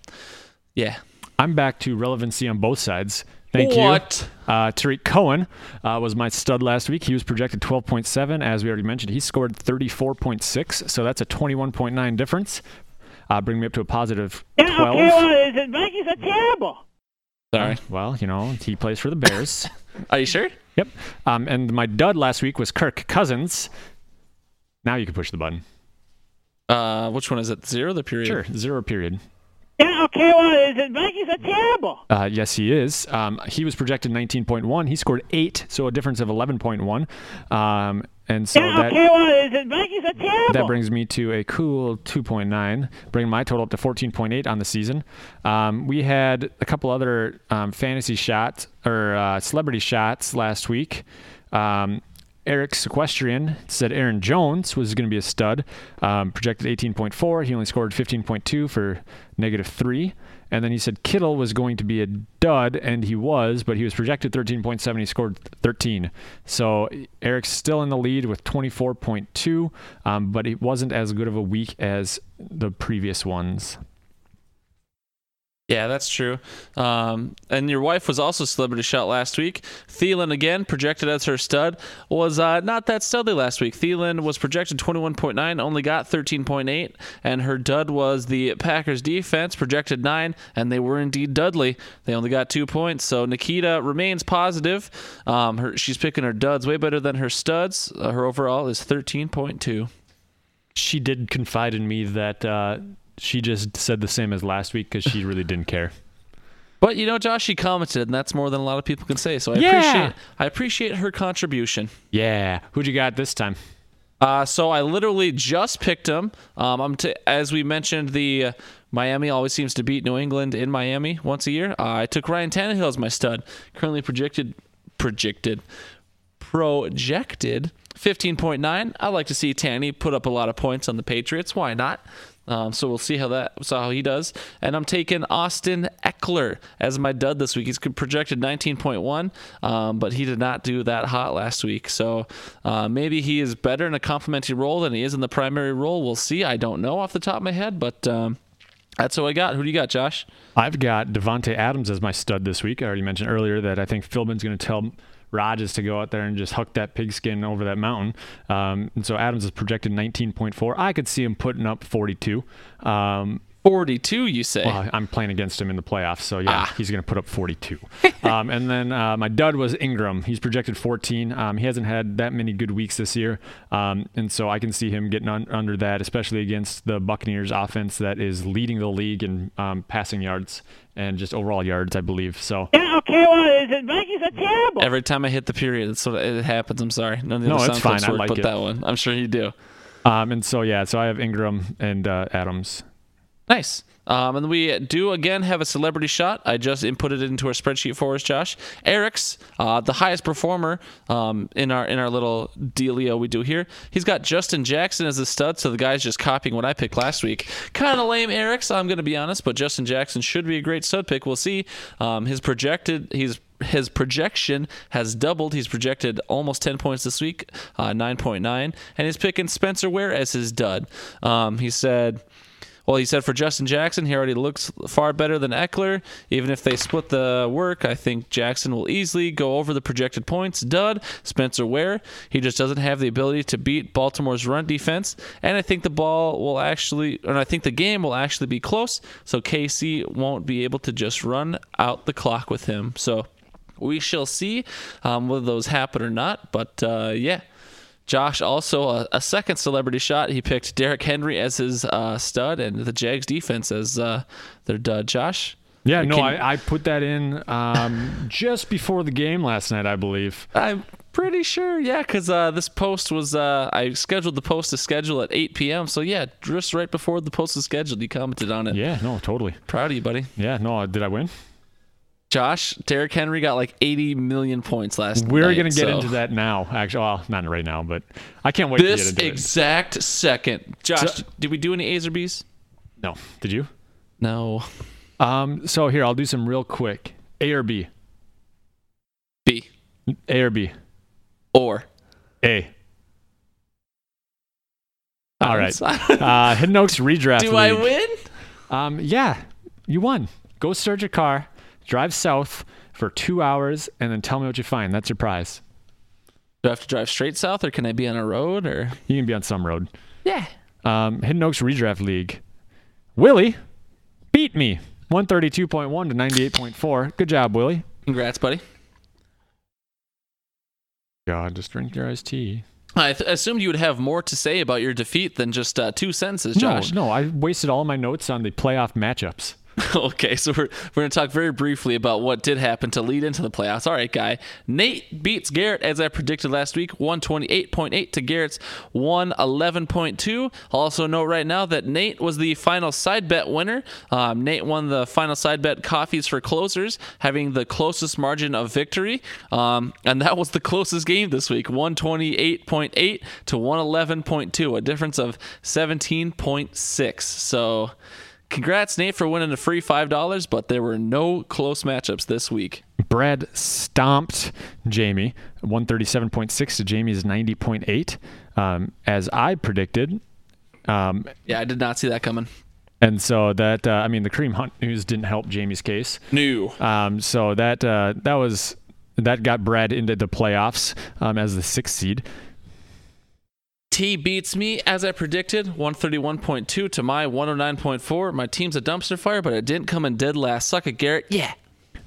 yeah. I'm back to relevancy on both sides. Thank What? you. Uh, Tarik Cohen uh, was my stud last week. He was projected 12.7. As we already mentioned, he scored 34.6. So that's a 21.9 difference. Uh, bring me up to a positive 12. Yeah, okay, well, is Vikings are terrible. Sorry. Well, you know, he plays for the Bears. Are you sure? yep. Um, and my dud last week was Kirk Cousins. Now you can push the button. Uh, which one is it? Zero, the period? Sure. Zero period. Yeah, okay, well, is it Vikings are terrible. Uh, yes, he is. Um, he was projected 19.1. He scored eight, so a difference of 11.1. Um, and so Yeah, that okay, well, is it Vikings are terrible. that brings me to a cool 2.9, bringing my total up to 14.8 on the season. Um, we had a couple other um, fantasy shots or uh, celebrity shots last week. Um, Eric Sequestrian said Aaron Jones was going to be a stud, um, projected 18.4. He only scored 15.2 for negative three. And then he said Kittle was going to be a dud, and he was, but he was projected 13.7. He scored 13. So Eric's still in the lead with 24.2, um, but it wasn't as good of a week as the previous ones. Yeah, that's true. Um, and your wife was also celebrity shot last week. Thielen again projected as her stud was uh, not that studly last week. Thielen was projected 21.9, only got 13.8, and her dud was the Packers defense projected nine, and they were indeed Dudley. They only got two points. So Nikita remains positive. Um, her, she's picking her duds way better than her studs. Uh, her overall is 13.2. She did confide in me that uh, she just said the same as last week because she really didn't care. But you know, Josh, she commented, and that's more than a lot of people can say. So I Yeah. appreciate I appreciate her contribution. Yeah. Who'd you got this time? Uh, so I literally just picked them. Um, I'm t- as we mentioned, the uh, Miami always seems to beat New England in Miami once a year. Uh, I took Ryan Tannehill as my stud. Currently projected, projected, projected 15.9. I like to see Tanny put up a lot of points on the Patriots. Why not? Um, so we'll see how that so how he does. And I'm taking Austin Ekeler as my dud this week. He's projected 19.1, um, but he did not do that hot last week. So uh, maybe he is better in a complementary role than he is in the primary role. We'll see. I don't know off the top of my head, but um, that's what I got. Who do you got, Josh? I've got Davante Adams as my stud this week. I already mentioned earlier that I think Philbin's going to tell Rodgers to go out there and just huck that pigskin over that mountain. Um, and so Adams is projected 19.4. I could see him putting up 42. Um, 42, you say? Well, I'm playing against him in the playoffs, so yeah, Ah. he's going to put up 42. um, and then uh, my dud was Ingram. He's projected 14. Um, he hasn't had that many good weeks this year, um, and so I can see him getting un- under that, especially against the Buccaneers offense that is leading the league in um, passing yards and just overall yards, I believe. So Yeah, okay, well, the Vikings are terrible. Every time I hit the period, it's what it happens. I'm sorry. None of the No, it's sound clips fine. I work, like but it. that one. I'm sure you do. Um, and so yeah, so I have Ingram and uh, Adams. Nice. Um, and we do again have a celebrity shot. I just inputted it into our spreadsheet for us, Josh. Eric's uh, the highest performer um, in our in our little dealio we do here. He's got Justin Jackson as a stud, so the guy's just copying what I picked last week. Kind of lame, Eric's. I'm going to be honest, but Justin Jackson should be a great stud pick. We'll see. Um, his projected he's his projection has doubled. He's projected almost 10 points this week, uh, 9.9, and he's picking Spencer Ware as his dud. Um, he said. Well, he said for Justin Jackson, he already looks far better than Ekeler. Even if they split the work, I think Jackson will easily go over the projected points. Dud, Spencer Ware, he just doesn't have the ability to beat Baltimore's run defense. And I think the ball will actually, and I think the game will actually be close. So KC won't be able to just run out the clock with him. So we shall see um, whether those happen or not. But uh, yeah. Josh also a, a second celebrity shot. He picked Derrick Henry as his uh, stud and the Jags defense as uh, their dud. Josh, Yeah, no, Can- I, I put that in um, just before the game last night, I believe. I'm pretty sure, yeah, because uh, this post was uh, I scheduled the post to schedule at 8 p.m. So yeah, just right before the post was scheduled, you commented on it. Yeah, no, totally. Proud of you, buddy. Yeah, no, did I win? Josh, Derrick Henry got like 80 million points last We're night. gonna get so- into that now. Actually, well, not right now, but I can't wait to this get into exact second. Josh, So- did we do any A's or B's? No, did you? No. Um, so here I'll do some real quick. A or B? B A or B? or A. All right. Uh, Hidden Oaks redraft. Do I win? Um, yeah, you won. Go start your car, drive south for two hours, and then tell me what you find. That's your prize. Do I have to drive straight south, or can I be on a road? Or You can be on some road. yeah, Um, Hidden Oaks redraft league. Willie beat me 132.1 to 98.4. Good job, Willie. congrats, buddy. God, just drink your iced tea. I th- assumed you would have more to say about your defeat than just uh, two sentences, Josh. No, no, I wasted all my notes on the playoff matchups. okay, so we're, we're going to talk very briefly about what did happen to lead into the playoffs. All right, guy. Nate beats Garrett as I predicted last week, 128.8 to Garrett's 111.2. I'll also note right now that Nate was the final side bet winner. Um, Nate won the final side bet coffees for closers, having the closest margin of victory. Um, and that was the closest game this week, 128.8 to 111.2, a difference of 17.6. So. Congrats, Nate, for winning a free $5, but there were no close matchups this week. Brad stomped Jamie 137.6 to Jamie's 90.8, um, as I predicted. Um, Yeah, I did not see that coming. and so that, uh, I mean, the Kareem Hunt news didn't help Jamie's case. New. Um, so that uh, that was that got Brad into the playoffs um, as the sixth seed. T beats me as I predicted, 131.2 to my 109.4. My team's a dumpster fire, but it didn't come in dead last. Suck it, Garrett. Yeah.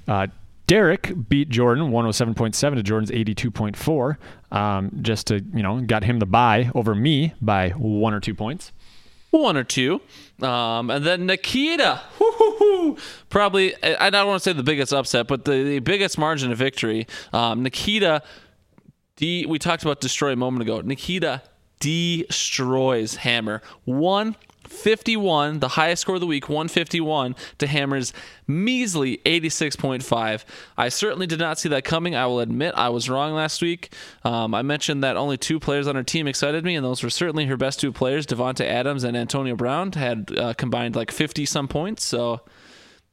Uh, Derek beat Jordan 107.7 to Jordan's 82.4. Um, just to you know, got him the bye over me by one or two points. One or two. Um, and then Nikita. Woo-hoo-hoo. Probably, I don't want to say the biggest upset, but the, the biggest margin of victory. Um, Nikita, de- we talked about destroy a moment ago. Nikita destroys Hammer. 151, the highest score of the week, 151 to Hammer's measly 86.5. I certainly did not see that coming. I will admit I was wrong last week. Um, I mentioned that only two players on her team excited me, and those were certainly her best two players, Davante Adams and Antonio Brown, had uh, combined like 50 some points. So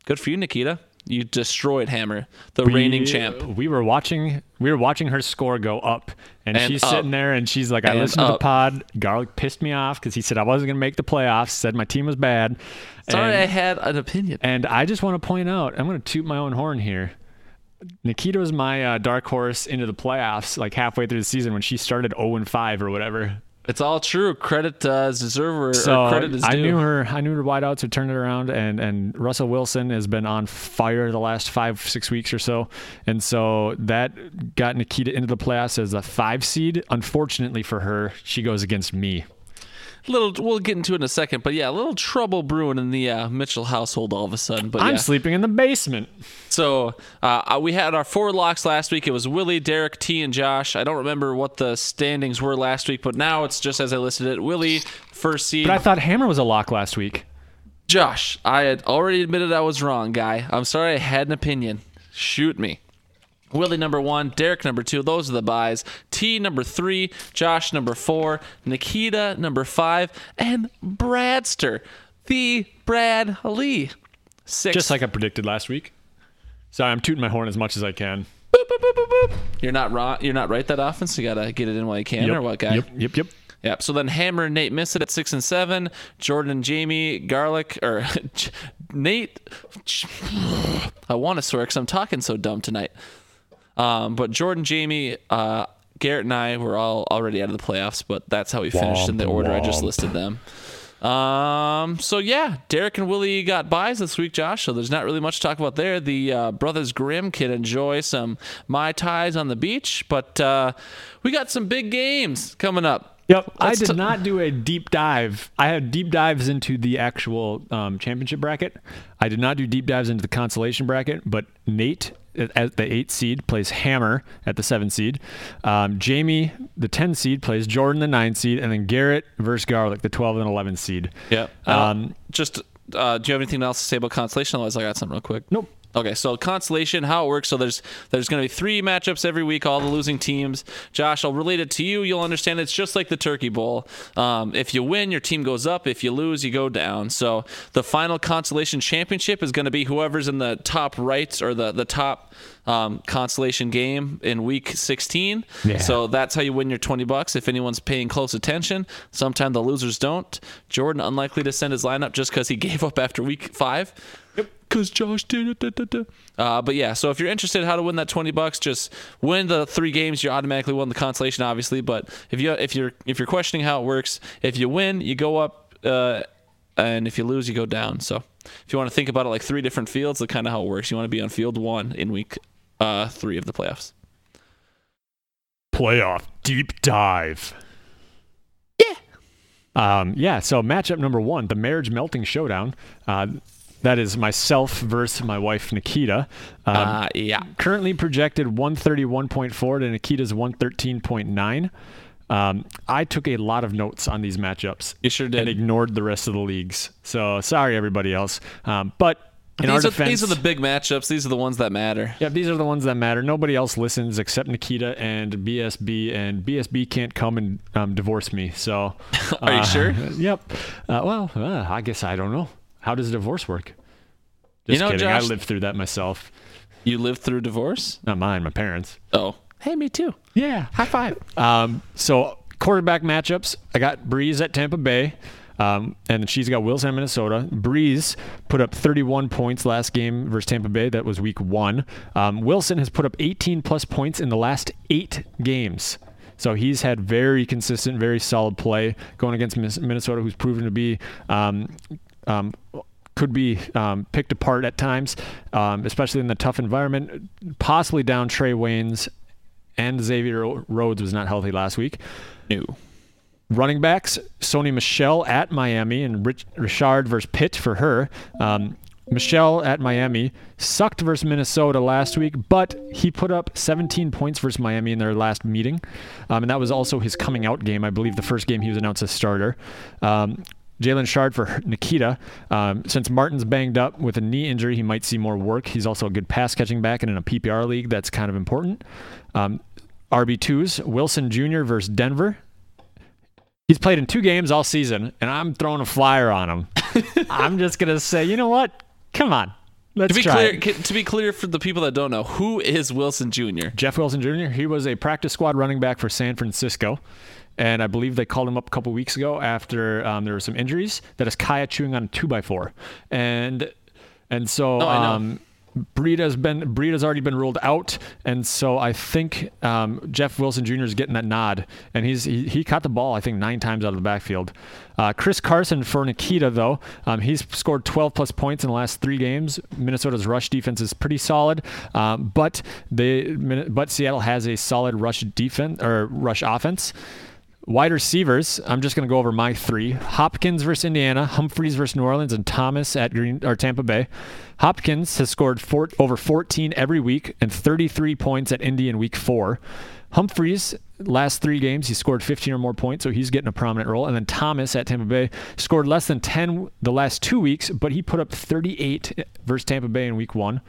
good for you, Nikita. You destroyed Hammer, the reigning champ. We were watching. We were watching her score go up, and, And she's up. sitting there, and she's like, "I And listened to the pod. Garlic pissed me off because he said I wasn't going to make the playoffs. Said my team was bad. Sorry, and, I had an opinion. and I just want to point out, I'm going to toot my own horn here. Nikita was my uh, dark horse into the playoffs, like halfway through the season when she started 0 and 5 or whatever. It's all true. Credit uh, is deserved So credit is due. I knew her. I knew her wideouts would turn it around, and and Russell Wilson has been on fire the last five six weeks or so, and so that got Nikita into the playoffs as a five seed. Unfortunately for her, she goes against me. Little. We'll get into it in a second, but yeah, a little trouble brewing in the uh, Mitchell household all of a sudden. But I'm yeah. sleeping in the basement. So uh, we had our four locks last week. It was Willie, Derek, T, and Josh. I don't remember what the standings were last week, but now it's just as I listed it. Willie, first seed. But I thought Hammer was a lock last week. Josh, I had already admitted I was wrong, guy. I'm sorry I had an opinion. Shoot me. Willie number one, Derek number two. Those are the buys. T number three, Josh number four, Nikita number five, and Bradster, the Brad Lee. Six. Just like I predicted last week. Sorry, I'm tooting my horn as much as I can. Boop, boop, boop, boop, boop. You're not wrong. You're not right that often, so you gotta get it in while you can, or what, guy? Yep, yep, yep. Yep. So then Hammer and Nate miss it at six and seven. Jordan and Jamie Garlic or Nate. I want to swear because I'm talking so dumb tonight. Um, but Jordan, Jamie, uh, Garrett, and I were all already out of the playoffs. But that's how we finished in the Womp order I just listed them. Um. So yeah, Derek and Willie got buys this week, Josh. So there's not really much to talk about there. The uh, brothers Grimm can enjoy some mai tais on the beach, but uh, we got some big games coming up. Yep. I Let's did t- not do a deep dive. I had deep dives into the actual um, championship bracket. I did not do deep dives into the consolation bracket, but Nate at- at the eight seed plays Hammer at the seven seed. Um, Jamie, the 10 seed, plays Jordan, the nine seed, and then Garrett versus Garlic, the 12 and 11 seed. Yep. Um, Um, just, uh, do you have anything else to say about constellation? Otherwise, I got something real quick. Nope. Okay, so consolation, how it works. So there's there's going to be three matchups every week. All the losing teams. Josh, I'll relate it to you. You'll understand. It's just like the Turkey Bowl. Um, if you win, your team goes up. If you lose, you go down. So the final consolation championship is going to be whoever's in the top right or the the top um, constellation game in week 16. Yeah. So that's how you win your 20 bucks. If anyone's paying close attention, sometimes the losers don't. Jordan unlikely to send his lineup just because he gave up after week five. Yep, because Josh did it. da, da, da. Uh, but yeah, so if you're interested in how to win that 20 bucks, just win the three games. You automatically won the consolation, obviously. But if you if you're if you're questioning how it works, if you win, you go up. Uh, and if you lose, you go down. So, if you want to think about it like three different fields, that's kind of how it works. You want to be on field one in week uh, three of the playoffs. Playoff deep dive. Yeah. Um, yeah, so matchup number one, the marriage melting showdown. Uh, that is myself versus my wife Nikita. Um, Uh, yeah. currently projected 131.4 to Nikita's 113.9. Um, I took a lot of notes on these matchups You sure and ignored the rest of the leagues. So sorry, everybody else. Um, but in our These are, defense, these are the big matchups. These are the ones that matter. yeah, these are the ones that matter. Nobody else listens except Nikita and BSB, and BSB can't come and um, divorce me. So, Are you uh, sure? Yep. Uh, well, uh, I guess I don't know. How does a divorce work? Just You know, kidding. Josh- I lived through that myself. You lived through divorce? Not mine, my parents. Oh. Hey, me too. Yeah. High five. Um, so quarterback matchups, I got Brees at Tampa Bay. Um, and she's got Wilson in Minnesota. Brees put up 31 points last game versus Tampa Bay. That was week one. Um, Wilson has put up 18 plus points in the last eight games. So he's had very consistent, very solid play going against Minnesota, who's proven to be um, um, could be um, picked apart at times, um, especially in the tough environment. Possibly down Trae Waynes and Xavier Rhodes was not healthy last week. New. Running backs, Sony Michel at Miami and Rich, Richard versus Pitt for her. Um, Michel at Miami sucked versus Minnesota last week, but he put up 17 points versus Miami in their last meeting. Um, and that was also his coming out game. I believe the first game he was announced as starter. Um, Jalen Shard for Nikita. Um, since Martin's banged up with a knee injury, he might see more work. He's also a good pass catching back, and in a PPR league, that's kind of important. Um, RB2s, Wilson Jr. versus Denver. He's played in two games all season, and I'm throwing a flyer on him. I'm just gonna say, you know what? Come on, let's To be try. clear, it. to be clear for the people that don't know, who is Wilson Jr.? Jeff Wilson Jr. He was a practice squad running back for San Francisco, and I believe they called him up a couple weeks ago after um, there were some injuries. That is Kaya chewing on a two by four, and and so Oh, um, Breida's been Breida's already been ruled out, and so I think um, Jeff Wilson Jr. is getting that nod, and he's he, he caught the ball I think nine times out of the backfield. Uh, Chris Carson for Nikita though, um, he's scored 12 plus points in the last three games. Minnesota's rush defense is pretty solid, um, but they but Seattle has a solid rush defense or rush offense. Wide receivers, I'm just going to go over my three. Hopkins versus Indiana, Humphries versus New Orleans, and Thomas at Green or Tampa Bay. Hopkins has scored four, over 14 every week and 33 points at Indy in week four. Humphries, last three games, he scored 15 or more points, so he's getting a prominent role. And then Thomas at Tampa Bay scored less than 10 the last two weeks, but he put up 38 versus Tampa Bay in week one.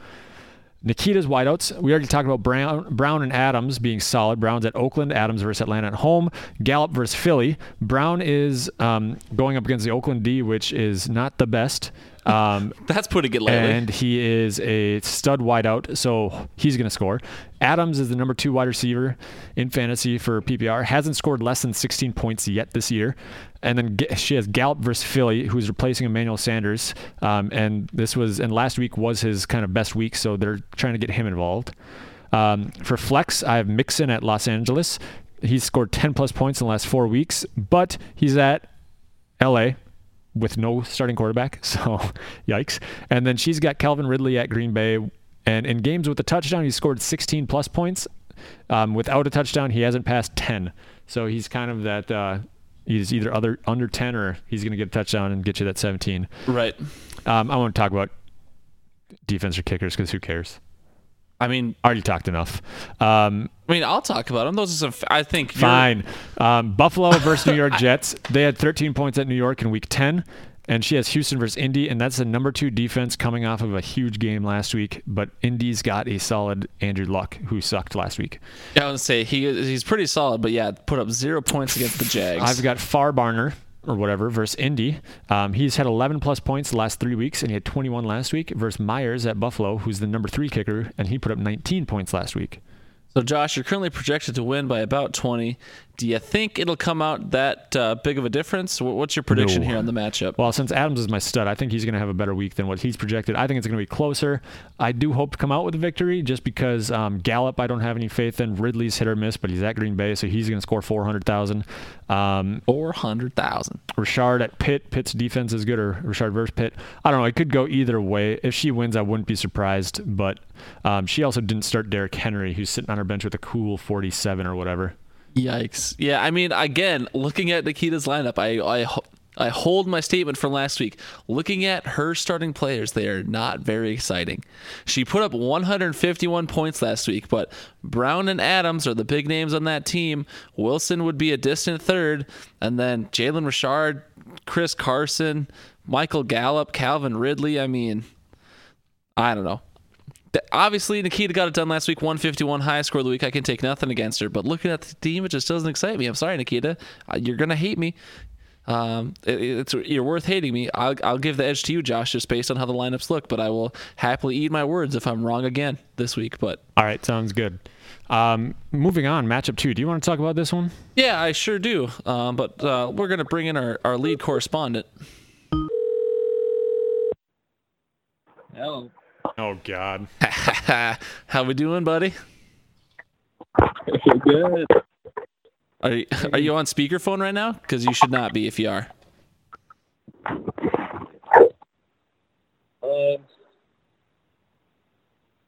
Nikita's wideouts. We already talked about Brown, Brown and Adams being solid. Brown's at Oakland, Adams versus Atlanta at home. Gallup versus Philly. Brown is um, going up against the Oakland D, which is not the best. Um, That's putting it lightly. and he is a stud wideout, so he's going to score. Adams is the number two wide receiver in fantasy for PPR. Hasn't scored less than 16 points yet this year. And then she has Gallup versus Philly, who's replacing Emmanuel Sanders. Um, and this was, and last week was his kind of best week, so they're trying to get him involved. Um, for flex, I have Mixon at Los Angeles. He's scored 10 plus points in the last four weeks, but he's at LA with no starting quarterback. So, yikes. And then she's got Calvin Ridley at Green Bay. And in games with a touchdown, he scored 16 plus points. Um, without a touchdown, he hasn't passed 10. So he's kind of that. Uh, he's either other under 10 or he's going to get a touchdown and get you that 17. right. Um, I won't talk about defense or kickers because who cares? I mean, Already talked enough. Um, I mean, I'll talk about them. Those are some. f- I think. Fine. Um, Buffalo versus New York Jets. They had 13 points at New York in Week 10, and she has Houston versus Indy, and that's the number two defense coming off of a huge game last week. But Indy's got a solid Andrew Luck, who sucked last week. Yeah, I would say he he's pretty solid, but yeah, put up zero points against the Jags. I've got Farbarner or whatever versus Indy. Um, he's had 11 plus points the last three weeks, and he had 21 last week versus Myers at Buffalo, who's the number three kicker, and he put up 19 points last week. So, Josh, you're currently projected to win by about 20. Do you think it'll come out that uh, big of a difference? What's your prediction No. here on the matchup? Well, since Adams is my stud, I think he's going to have a better week than what he's projected. I think it's going to be closer. I do hope to come out with a victory just because um, Gallup, I don't have any faith in. Ridley's hit or miss, but he's at Green Bay, so he's going to score 400,000. Um, 400,000. Richard at Pitt. Pitt's defense is good, or Richard versus Pitt. I don't know. It could go either way. If she wins, I wouldn't be surprised. But um, she also didn't start Derrick Henry, who's sitting on her bench with a cool 47 or whatever. Yikes. Yeah, I mean, again, looking at Nikita's lineup, I, I, I hold my statement from last week. Looking at her starting players, they are not very exciting. She put up 151 points last week, but Brown and Adams are the big names on that team. Wilson would be a distant third, and then Jalen Richard, Chris Carson, Michael Gallup, Calvin Ridley. I mean, I don't know. Th- Obviously, Nikita got it done last week, 151 highest score of the week. I can take nothing against her, but looking at the team, it just doesn't excite me. I'm sorry, Nikita. Uh, You're gonna hate me. Um, it- it's you're worth hating me. I'll, I'll give the edge to you, Josh, just based on how the lineups look. But I will happily eat my words if I'm wrong again this week. But All right, sounds good. Um, moving on, matchup two. Do you want to talk about this one? yeah, I sure do. Um, but uh, we're gonna bring in our, our lead correspondent. Hello. Oh, God. how we doing, buddy? Good. Are you, are you on speakerphone right now? Because you should not be if you are. Um,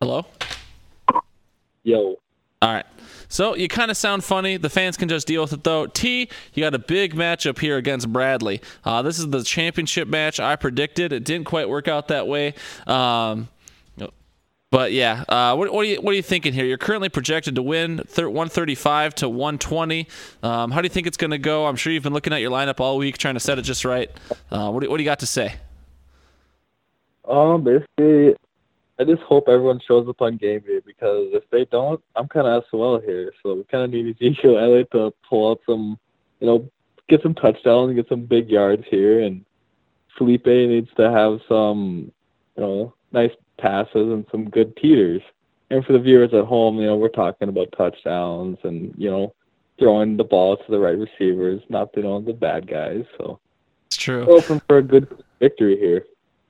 Hello. yo. All right. So you kind of sound funny. The fans can just deal with it, though. T, you got a big matchup here against Bradley. Uh, this is the championship match I predicted. It didn't quite work out that way. Um, but yeah, uh, what, what, are you what are you thinking here? You're currently projected to win thir- 135 to 120. Um, how do you think it's going to go? I'm sure you've been looking at your lineup all week, trying to set it just right. Uh, what, do, what do you got to say? Um, basically, I just hope everyone shows up on game day because if they don't, I'm kind of SOL here. So we kind of need Ezekiel Elliott to pull out some, you know, get some touchdowns, get some big yards here, and Felipe needs to have some, you know, nice passes and some good teeters. And for the viewers at home, you know, we're talking about touchdowns and you know, throwing the ball to the right receivers, not you know the bad guys. So It's true. hoping for a good victory here.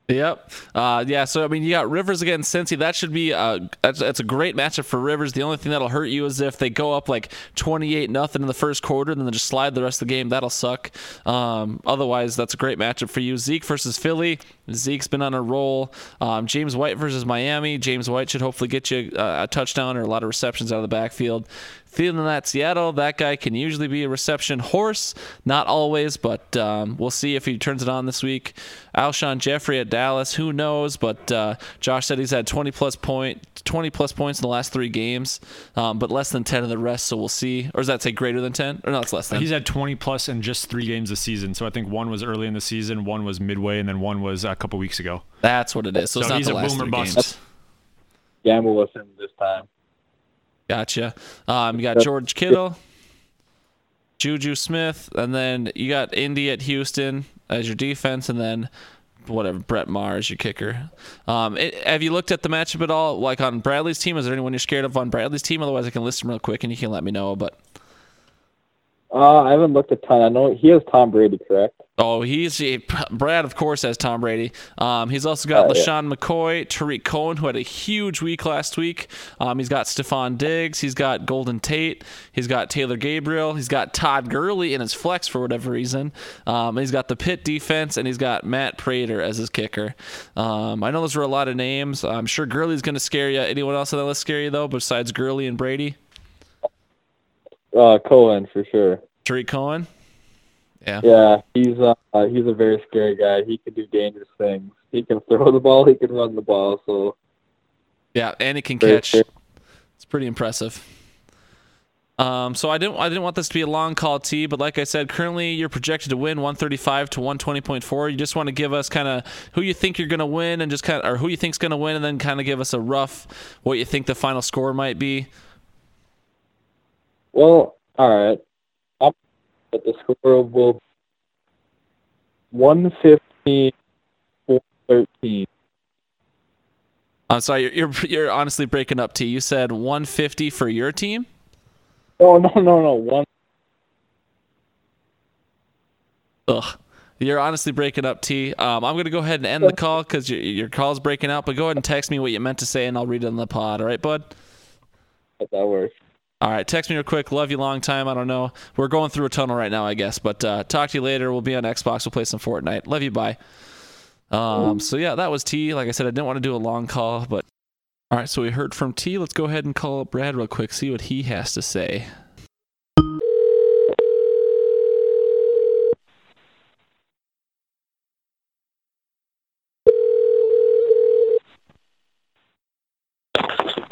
Yep. Uh, yeah. So I mean, you got Rivers against Cincy. That should be uh, that's, that's a great matchup for Rivers. The only thing that'll hurt you is if they go up like twenty-eight nothing in the first quarter, and then just slide the rest of the game. That'll suck. Um, otherwise, that's a great matchup for you. Zeke versus Philly. Zeke's been on a roll. Um, James White versus Miami. James White should hopefully get you uh, a touchdown or a lot of receptions out of the backfield. Feeling that Seattle, that guy can usually be a reception horse. Not always, but um, we'll see if he turns it on this week. Alshon Jeffery at Dallas, who knows? But uh, Josh said he's had 20 plus point, 20 plus points in the last three games, um, but less than 10 in the rest. So we'll see. Or does that say greater than 10? Or no, it's less than. He's had 20 plus in just three games this season. So I think one was early in the season, one was midway, and then one was a couple weeks ago. That's what it is. So, So it's not he's the a last boomer bust. games. Gamble with him this time. Gotcha. Um, you got George Kittle, Juju Smith, and then you got Indy at Houston as your defense, and then whatever Brett Maher as your kicker. Um, it, have you looked at the matchup at all, like on Bradley's team? Is there anyone you're scared of on Bradley's team? Otherwise, I can list them real quick, and you can let me know. But Uh, I haven't looked a ton. I know he has Tom Brady, correct? Oh, he's he, Brad, of course, has Tom Brady. Um, he's also got yeah. LeSean McCoy, Tarik Cohen, who had a huge week last week. Um, he's got Stefon Diggs. He's got Golden Tate. He's got Taylor Gabriel. He's got Todd Gurley in his flex for whatever reason. Um, he's got the Pitt defense, and he's got Matt Prater as his kicker. Um, I know those were a lot of names. I'm sure Gurley's going to scare you. Anyone else on that list scare you, though, besides Gurley and Brady? Uh, Cohen for sure. Tarik Cohen? Yeah. Yeah, he's uh, he's a very scary guy. He can do dangerous things. He can throw the ball. He can run the ball. So Yeah, and he can Very catch. fair. It's pretty impressive. Um, so I didn't I didn't want this to be a long call T, but like I said, currently you're projected to win 135 to 120.4. You just want to give us kind of who you think you're going to win, and just kind of or who you think's going to win, and then kind of give us a rough what you think the final score might be. well, all right. But the score will be one fifty four thirteen. I'm sorry, you're, you're you're honestly breaking up T. You said 150 for your team. Oh no no no one. Ugh. You're honestly breaking up, T. Um, I'm going to go ahead and end the call because your, your call's breaking out, but go ahead and text me what you meant to say, and I'll read it on the pod. All right, bud? That works. All right, text me real quick. Love you long time. I don't know. We're going through a tunnel right now, I guess. But uh, talk to you later. We'll be on Xbox. We'll play some Fortnite. Love you. Bye. Um, so yeah, that was T. Like I said, I didn't want to do a long call, but all right. So we heard from T. Let's go ahead and call up Brad real quick. See what he has to say.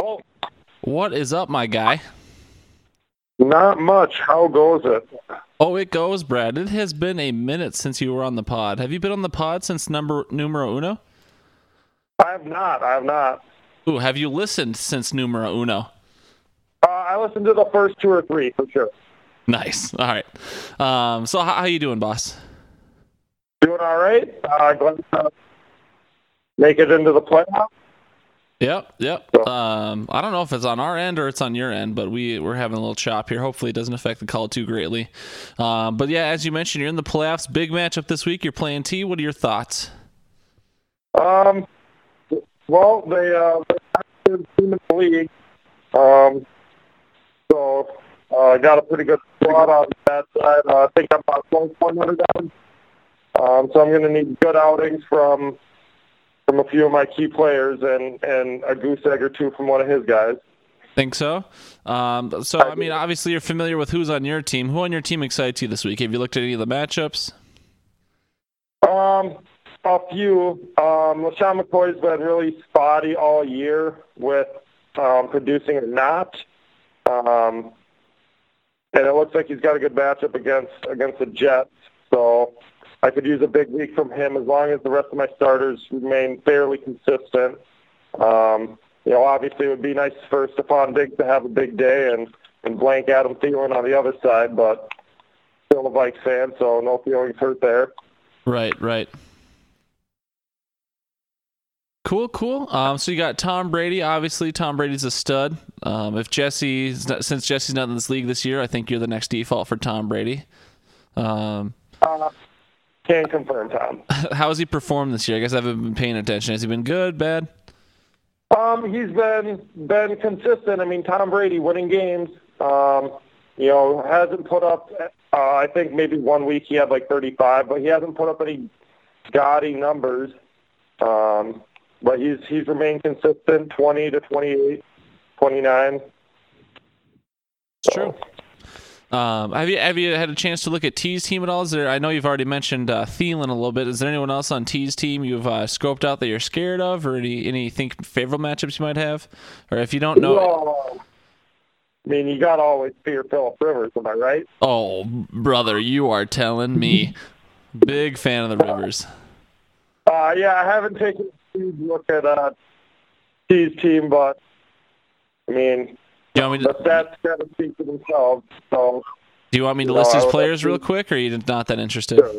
Oh, What is up, my guy? Not much. How goes it? Oh, it goes, Brad. It has been a minute since you were on the pod. Have you been on the pod since number numero uno? I have not. I have not. Ooh, have you listened since numero uno? Uh, I listened to the first two or three for sure. Nice. All right. Um, so how, how you doing, boss? Doing all right. Uh, glad to make it into the playoffs. Yep, yep. Um, I don't know if it's on our end or it's on your end, but we we're having a little chop here. Hopefully, it doesn't affect the call too greatly. Um, but yeah, as you mentioned, you're in the playoffs. Big matchup this week. You're playing T. What are your thoughts? Um, well, they uh, team in the league. Um, so uh, I got a pretty good squad on that side. Uh, I think I'm about 12 point underdog. Um, so I'm going to need good outings from from a few of my key players and and a goose egg or two from one of his guys. Think so? Um, so I mean, obviously, you're familiar with who's on your team. Who on your team excites you this week? Have you looked at any of the matchups? Um, a few. Um, LeSean McCoy's been really spotty all year with um, producing or not. Um, and it looks like he's got a good matchup against against the Jets. So I could use a big week from him as long as the rest of my starters remain fairly consistent. Um, you know, obviously it would be nice for Stefon Diggs to have a big day and, and blank Adam Thielen on the other side, but still a Vikes fan, so no feelings hurt there. Right, right. Cool, cool. Um, so you got Tom Brady. Obviously, Tom Brady's a stud. Um, if Jesse's not, since Jesse's not in this league this year, I think you're the next default for Tom Brady. Um, Uh, Can't confirm, Tom. How has he performed this year? I guess I haven't been paying attention. Has he been good, bad? Um, he's been been consistent. I mean, Tom Brady winning games. Um, you know, hasn't put up. Uh, I think maybe one week he had like 35, but he hasn't put up any gaudy numbers. Um, but he's he's remained consistent, 20 to 28, 29. It's true. Um, have you have you had a chance to look at T's team at all? Is there? I know you've already mentioned uh, Thielen a little bit. Is there anyone else on T's team you've uh, scoped out that you're scared of, or any any think favorable matchups you might have, or if you don't know? Well, I mean, you got to always fear Philip Rivers, am I right? Oh, brother, you are telling me. Big fan of the Rivers. Uh, yeah, I haven't taken a huge look at uh, T's team, but I mean, you want me to, stats kind of speak for themselves. So, do you want me to list I these players real quick, or are you not that interested? sure,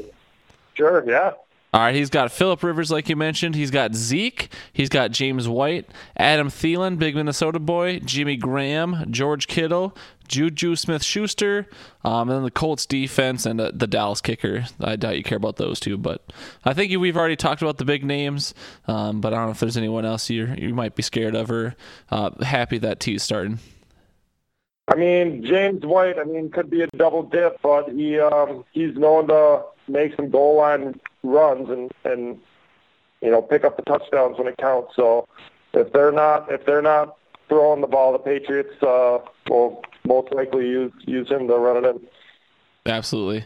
sure yeah. All right, he's got Philip Rivers, like you mentioned. He's got Zeke. He's got James White, Adam Thielen, big Minnesota boy, Jimmy Graham, George Kittle, Juju Smith Schuster, um, and then the Colts defense and uh, the Dallas kicker. I doubt you care about those two, but I think you- we've already talked about the big names. Um, but I don't know if there's anyone else you you might be scared of or uh, happy that T is starting. I mean, James White, I mean, could be a double dip, but he um, he's known to make some goal line runs and and you know pick up the touchdowns when it counts. So if they're not if they're not throwing the ball, the Patriots uh, will most likely use use him to run it in. Absolutely.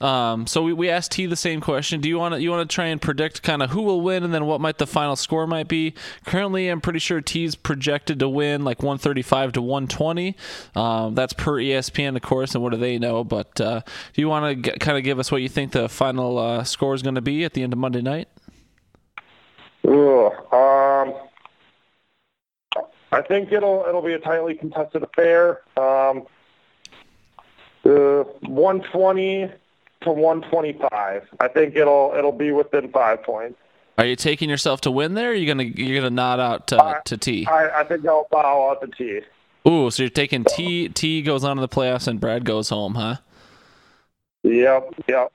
Um, so we, we asked T the same question. Do you want to you want to try and predict kind of who will win and then what might the final score might be? Currently, I'm pretty sure T's projected to win like 135 to 120. Um, that's per ESPN, of course, and what do they know? But uh, do you want to kind of give us what you think the final uh, score is going to be at the end of Monday night? Um, I think it'll it'll be a tightly contested affair. Um, uh, 120 to 125. I think it'll it'll be within five points. Are you taking yourself to win there? Or are you gonna you're gonna nod out to, Uh, to T? I, I think I'll bow out the T. Ooh, so you're taking T. T goes on to the playoffs and Brad goes home, huh? Yep, yep.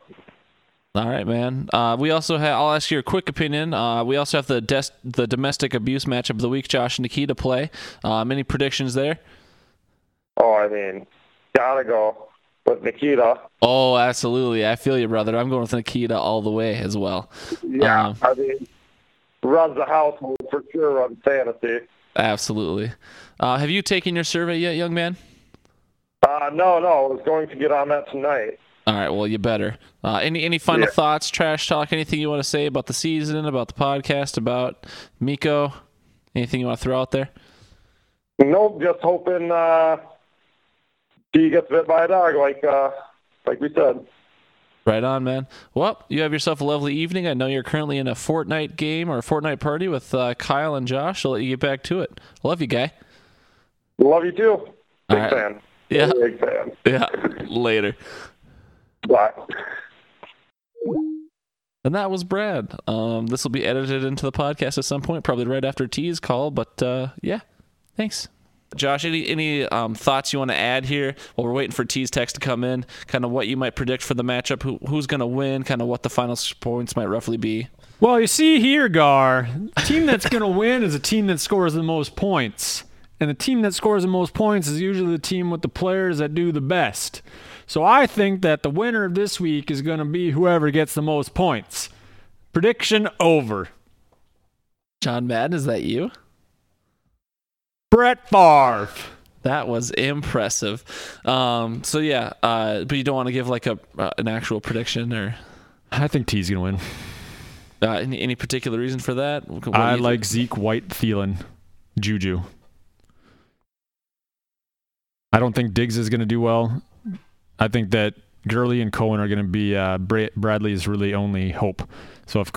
All right, man. Uh, we also have. I'll ask you a quick opinion. Uh, we also have the des- the domestic abuse matchup of the week. Josh and Nikita play. Um, any predictions there? Oh, I mean, gotta go with Nikita. Oh, absolutely. I feel you, brother. I'm going with Nikita all the way as well. Yeah, Um, I mean, runs the household for sure on fantasy. Absolutely. Uh, have you taken your survey yet, young man? Uh, no, no, I was going to get on that tonight. All right. Well, you better. Uh, any any final Yeah. thoughts, trash talk, anything you want to say about the season, about the podcast, about Miko? Anything you want to throw out there? Nope, just hoping uh, he gets bit by a dog, like uh, like we said. Right on, man. Well, you have yourself a lovely evening. I know you're currently in a Fortnite game or a Fortnite party with uh, Kyle and Josh. I'll let you get back to it. Love you, guy. Love you too. Big right. fan. Yeah. Big fan. Yeah. Later. Bye. And that was Brad. Um, this will be edited into the podcast at some point, probably right after T's call. But uh, yeah, thanks. Josh, any any um, thoughts you want to add here while we're waiting for T's text to come in? Kind of what you might predict for the matchup, who, who's going to win, kind of what the final points might roughly be. Well, you see here, Gar, the team that's going to win is a team that scores the most points. And the team that scores the most points is usually the team with the players that do the best. So I think that the winner of this week is going to be whoever gets the most points. Prediction over. John Madden, is that you? Brett Favre. That was impressive. Um, so yeah, uh, but you don't want to give like a uh, an actual prediction or I think T's going to win. uh, any any particular reason for that? What I like think? Zeke White Thielen. Juju. I don't think Diggs is going to do well. I think that Gurley and Cohen are going to be uh, Bra- Bradley's really only hope. So if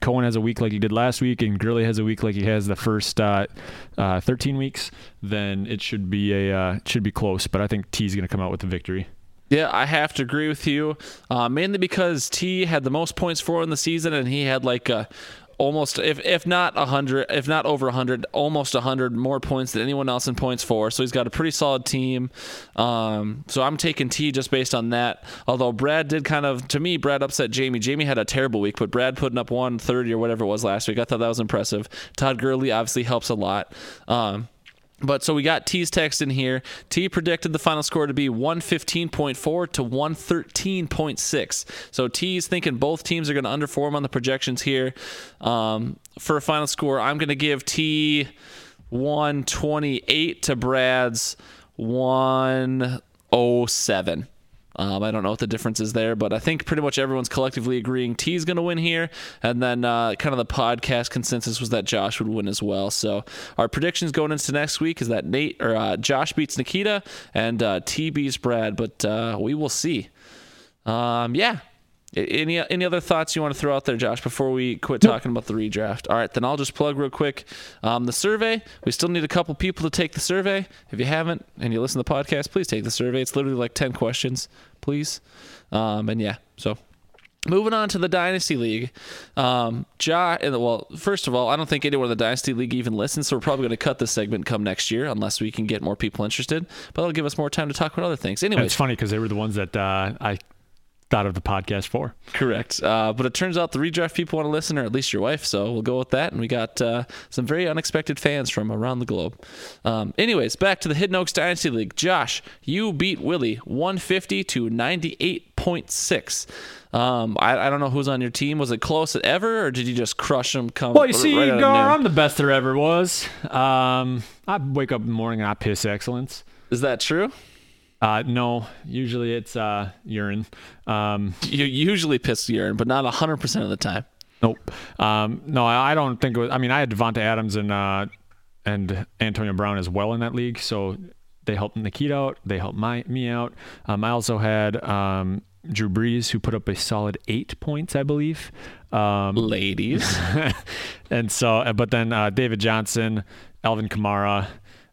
Cohen has a week like he did last week and Gurley has a week like he has the first uh, uh, 13 weeks, then it should be a uh, should be close. But I think T's going to come out with the victory. Yeah, I have to agree with you. Uh, mainly because T had the most points for in the season, and he had like a almost if if not a hundred, if not over a hundred, almost a hundred more points than anyone else in points for. So he's got a pretty solid team. Um, so I'm taking T just based on that. Although Brad did kind of, to me, Brad upset Jamie. Jamie had a terrible week, but Brad putting up 130 or whatever it was last week, I thought that was impressive. Todd Gurley obviously helps a lot. Um, but so we got T's text in here. T predicted the final score to be 115.4 to 113.6. So T's thinking both teams are going to underform on the projections here. Um, for a final score, I'm going to give T 128 to Brad's 107. Um, I don't know what the difference is there, but I think pretty much everyone's collectively agreeing T is going to win here. And then uh, kind of the podcast consensus was that Josh would win as well. So our predictions going into next week is that Nate or uh, Josh beats Nikita and uh, T beats Brad, but uh, we will see. Um, yeah. Any any other thoughts you want to throw out there, Josh, before we quit talking about the redraft? All right, then I'll just plug real quick. Um, the survey. We still need a couple people to take the survey. If you haven't and you listen to the podcast, please take the survey. It's literally like ten questions, please. Um, and yeah, so moving on to the Dynasty League. Um, and well, first of all, I don't think anyone in the Dynasty League even listens, so we're probably going to cut this segment come next year unless we can get more people interested. But it'll give us more time to talk about other things. Anyway, it's funny because they were the ones that uh, I thought of the podcast for. Correct. Uh, but it turns out the redraft people want to listen, or at least your wife. So we'll go with that. And we got uh, some very unexpected fans from around the globe. Um, anyways, back to the Hidden Oaks Dynasty League. Josh, you beat Willie 150 to 98.6. Um, I, I don't know who's on your team. Was it close at ever, or did you just crush them? Come Well, you see, right Gar. I'm the best there ever was. Um, I wake up in the morning and I piss excellence. Is that true? Uh, no, usually it's uh, urine. Um, You usually piss urine, but not 100% of the time. Nope. Um, no, I don't think it was. I mean, I had Davante Adams and uh, and Antonio Brown as well in that league, so they helped Nikita out. They helped my me out. Um, I also had um, Drew Brees, who put up a solid eight points, I believe. Um, Ladies. and so, but then uh, David Johnson, Alvin Kamara.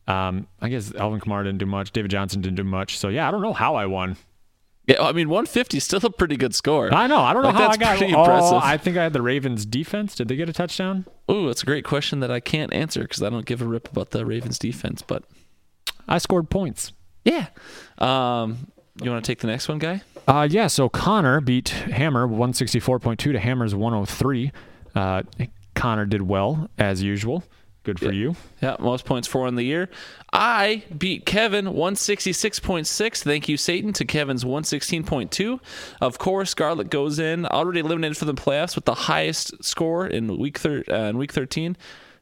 Um, I guess Alvin Kamara didn't do much. David Johnson didn't do much. So yeah, I don't know how I won. yeah, I mean, 150 is still a pretty good score. I know. I don't know Like, how that's I got. pretty oh, impressive. I think I had the Ravens defense. Did they get a touchdown? Ooh, that's a great question that I can't answer because I don't give a rip about the Ravens defense. But I scored points. yeah, um, you want to take the next one, guy? Uh, yeah, so Connor beat Hammer 164.2 to Hammer's 103. Uh, Connor did well, as usual. Good for you. Yeah, most points for in the year. I beat Kevin 166.6. Thank you, Satan, to Kevin's 116.2. Of course, Scarlett goes in already eliminated for the playoffs with the highest score in week thir- uh, in week 13.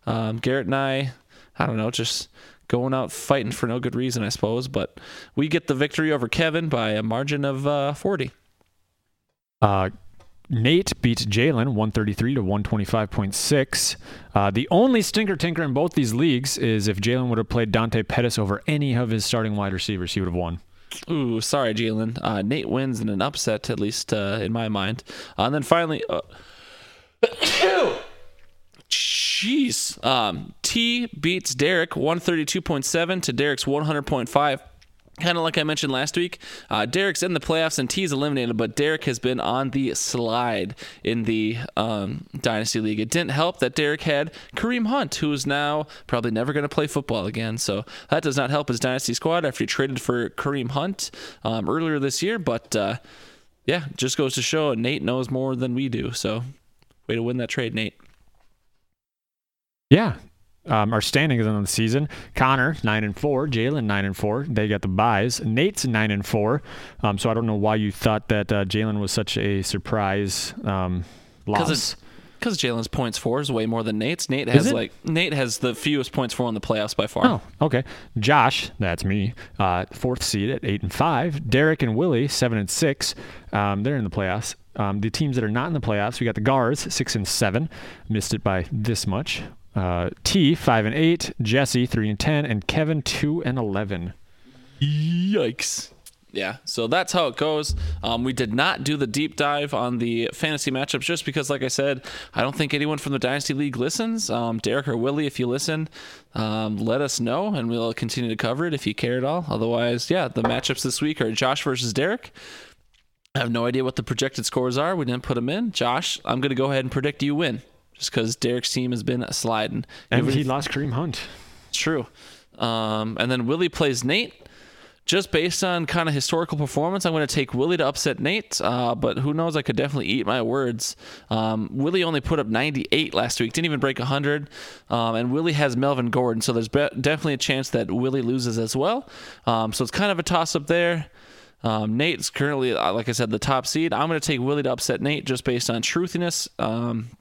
Um, Garrett and I, I don't know, just going out fighting for no good reason, I suppose. But we get the victory over Kevin by a margin of uh, 40. Uh, Nate beats Jalen 133 to 125.6. Uh, the only stinker tinker in both these leagues is if Jalen would have played Dante Pettis over any of his starting wide receivers, he would have won. Ooh, sorry, Jalen. Uh, Nate wins in an upset, at least uh, in my mind. Uh, and then finally, uh, jeez, um, T beats Derek 132.7 to Derek's 100.5. Kind of like I mentioned last week, uh, Derek's in the playoffs and T's eliminated, but Derek has been on the slide in the um, Dynasty League. It didn't help that Derek had Kareem Hunt, who is now probably never going to play football again. So that does not help his Dynasty squad after he traded for Kareem Hunt um, earlier this year. But uh, yeah, just goes to show Nate knows more than we do. So way to win that trade, Nate. Yeah. Um, our standings on the season: Connor nine and four, Jalen nine and four. They got the buys. Nate's nine and four. Um, so I don't know why you thought that uh, Jalen was such a surprise um, loss. because Jalen's points for is way more than Nate's. Nate has like Nate has the fewest points for in the playoffs by far. Oh, okay. Josh, that's me, uh, fourth seed at eight and five. Derek and Willie, seven and six. Um, they're in the playoffs. Um, the teams that are not in the playoffs, we got the Gars, six and seven, missed it by this much. Uh, T, five and eight. Jesse, three and ten, and Kevin, two and eleven. Yikes. Yeah, so that's how it goes. Um, we did not do the deep dive on the fantasy matchups just because, like I said, I don't think anyone from the Dynasty League listens. Um, Derek or Willie, if you listen, um, let us know and we'll continue to cover it if you care at all. Otherwise, yeah, the matchups this week are Josh versus Derek. I have no idea what the projected scores are. We didn't put them in. Josh, I'm going to go ahead and predict you win. Just because Derek's team has been sliding. And he lost Kareem Hunt. it's true. Um, and then Willie plays Nate. Just based on kind of historical performance, I'm going to take Willie to upset Nate. Uh, but who knows? I could definitely eat my words. Um, Willie only put up 98 last week, didn't even break 100. Um, and Willie has Melvin Gordon, so there's be- definitely a chance that Willie loses as well. Um, so it's kind of a toss up there. Um, Nate's currently, uh, like I said, the top seed. I'm going to take Willie to upset Nate just based on truthiness. Um,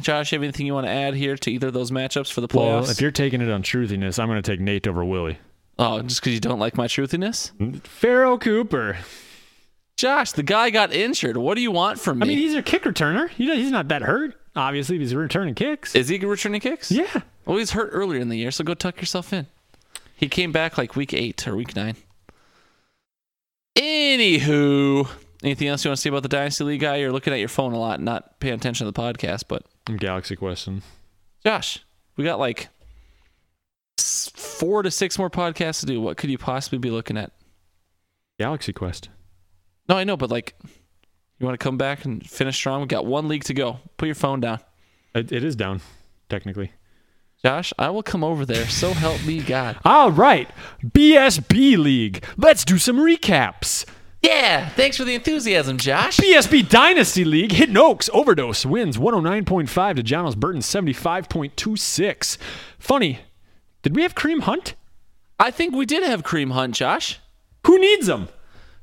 Josh, you have anything you want to add here to either of those matchups for the playoffs? Well, if you're taking it on truthiness, I'm going to take Nate over Willie. Oh, just because you don't like my truthiness? Mm, Pharoh Cooper. Josh, the guy got injured. What do you want from me? I mean, he's a kick returner. He, he's not that hurt. Obviously, if he's returning kicks. Is he returning kicks? yeah. Well, he's hurt earlier in the year, so go tuck yourself in. He came back like week eight or week nine. Anywho, anything else you want to say about the Dynasty League guy? You're looking at your phone a lot, not paying attention to the podcast. But Galaxy question. Josh, we got like four to six more podcasts to do. What could you possibly be looking at? Galaxy Quest. No, I know, but like, you want to come back and finish strong? We got one league to go. Put your phone down. It, it is down, technically. Josh, I will come over there. So help me God. All right. BSB League. Let's do some recaps. Yeah, thanks for the enthusiasm, Josh. BSB Dynasty League. Hidden Oaks Overdose wins 109.5 to John Burton 75.26. Funny. Did we have Kareem Hunt? I think we did have Kareem Hunt, Josh. Who needs him?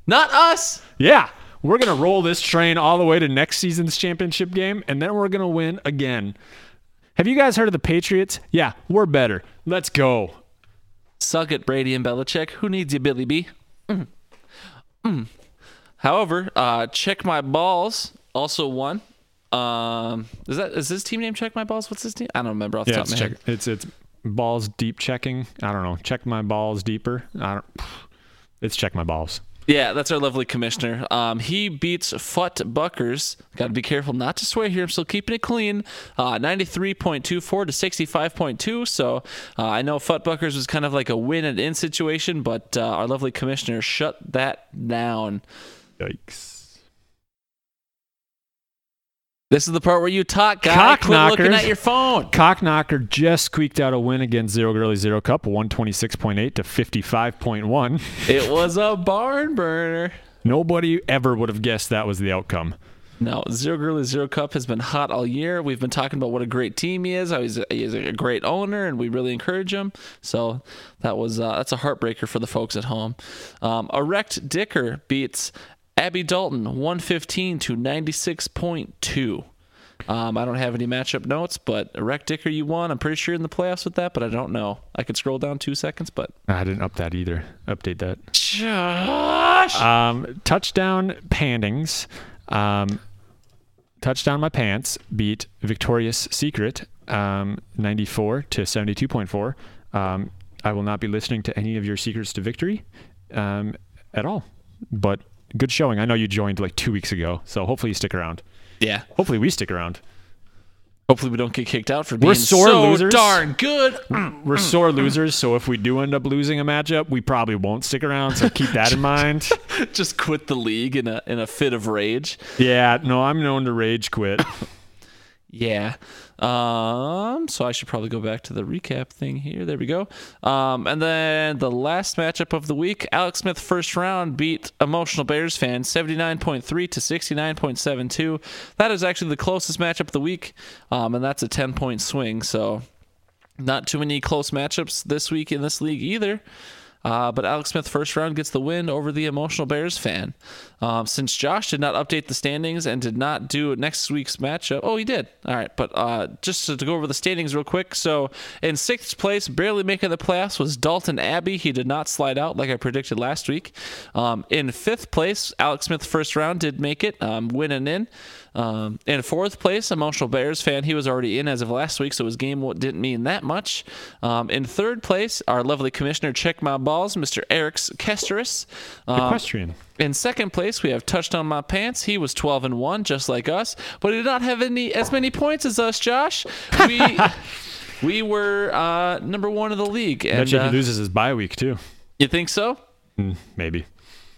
Not us. Yeah. We're going to roll this train all the way to next season's championship game, and then we're going to win again. Have you guys heard of the Patriots? Yeah, we're better. Let's go. Suck it, Brady and Belichick. Who needs you, Billy B? Mm. Mm. However, uh, check my balls also won. Um, is that is his team name? Check my balls. What's his team? I don't remember off the Yeah, top of my check, head. it's it's balls deep checking. I don't know. Check my balls deeper. I don't. It's check my balls. Yeah, that's our lovely commissioner. Um, he beats Fut Buckers. Got to be careful not to swear here. I'm still keeping it clean. Uh, 93.24 to 65.2. So uh, I know Fut Buckers was kind of like a win and in situation, but uh, our lovely commissioner shut that down. Yikes. This is the part where you talk, guy. Quit looking at your phone. Cockknocker just squeaked out a win against Zero Girly Zero Cup, 126.8 to 55.1. It was a barn burner. Nobody ever would have guessed that was the outcome. No, Zero Girly Zero Cup has been hot all year. We've been talking about what a great team he is. How he's a, he's a great owner, and we really encourage him. So that was uh, that's a heartbreaker for the folks at home. Um, Erect Dicker beats Abby Dalton 115 to 96.2. Um, I don't have any matchup notes, but Erect Dicker, you won. I'm pretty sure in the playoffs with that, but I don't know. I could scroll down two seconds, but I didn't up that either. Update that. Josh. Um, touchdown Pandings. Um, touchdown my pants beat Victorious Secret um, 94 to 72.4. Um, I will not be listening to any of your secrets to victory um, at all. But good showing. I know you joined like two weeks ago, so hopefully you stick around. Yeah. Hopefully we stick around. Hopefully, we don't get kicked out for being We're sore so losers. darn good. We're sore losers, so if we do end up losing a matchup, we probably won't stick around. So keep that in mind. Just quit the league in a in a fit of rage. Yeah, no, I'm known to rage quit. Yeah. Um. So I should probably go back to the recap thing here. There we go. Um. And then the last matchup of the week, Alex Smith first round beat emotional Bears fan seventy nine point three to sixty nine point seven two. That is actually the closest matchup of the week. Um. And that's a ten point swing. So not too many close matchups this week in this league either. Uh, but Alex Smith first round gets the win over the emotional Bears fan. Um, since Josh did not update the standings and did not do next week's matchup, oh he did. All right, but uh, just to, to go over the standings real quick. So in sixth place, barely making the playoffs was Dalton Abbey. He did not slide out like I predicted last week. Um, in fifth place, Alex Smith first round did make it, um, winning in. Um, in fourth place, emotional Bears fan. He was already in as of last week, so his game didn't mean that much. Um, in third place, our lovely commissioner, check my balls, Mr. Erics Kesteris. Um, Equestrian. In second place, we have touchdown my pants. He was 12 and one, just like us, but he did not have any as many points as us, Josh. We we were uh, number one in the league, and Bet you uh, he loses his bye week too. you think so? Mm, maybe.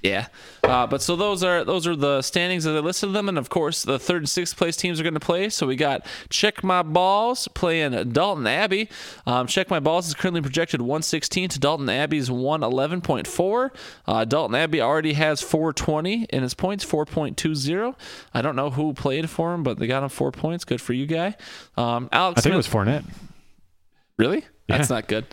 Yeah, uh, but so those are those are the standings as I listed them, and of course the third and sixth place teams are going to play. So we got Check My Balls playing Dalton Abbey. Um, Check My Balls is currently projected 116 to Dalton Abbey's 111.4. Uh, Dalton Abbey already has 420 in his points, 4.20. I don't know who played for him, but they got him four points. Good for you, guy. Um, Alex, I think it Smith- was Fournette. Really? That's not good.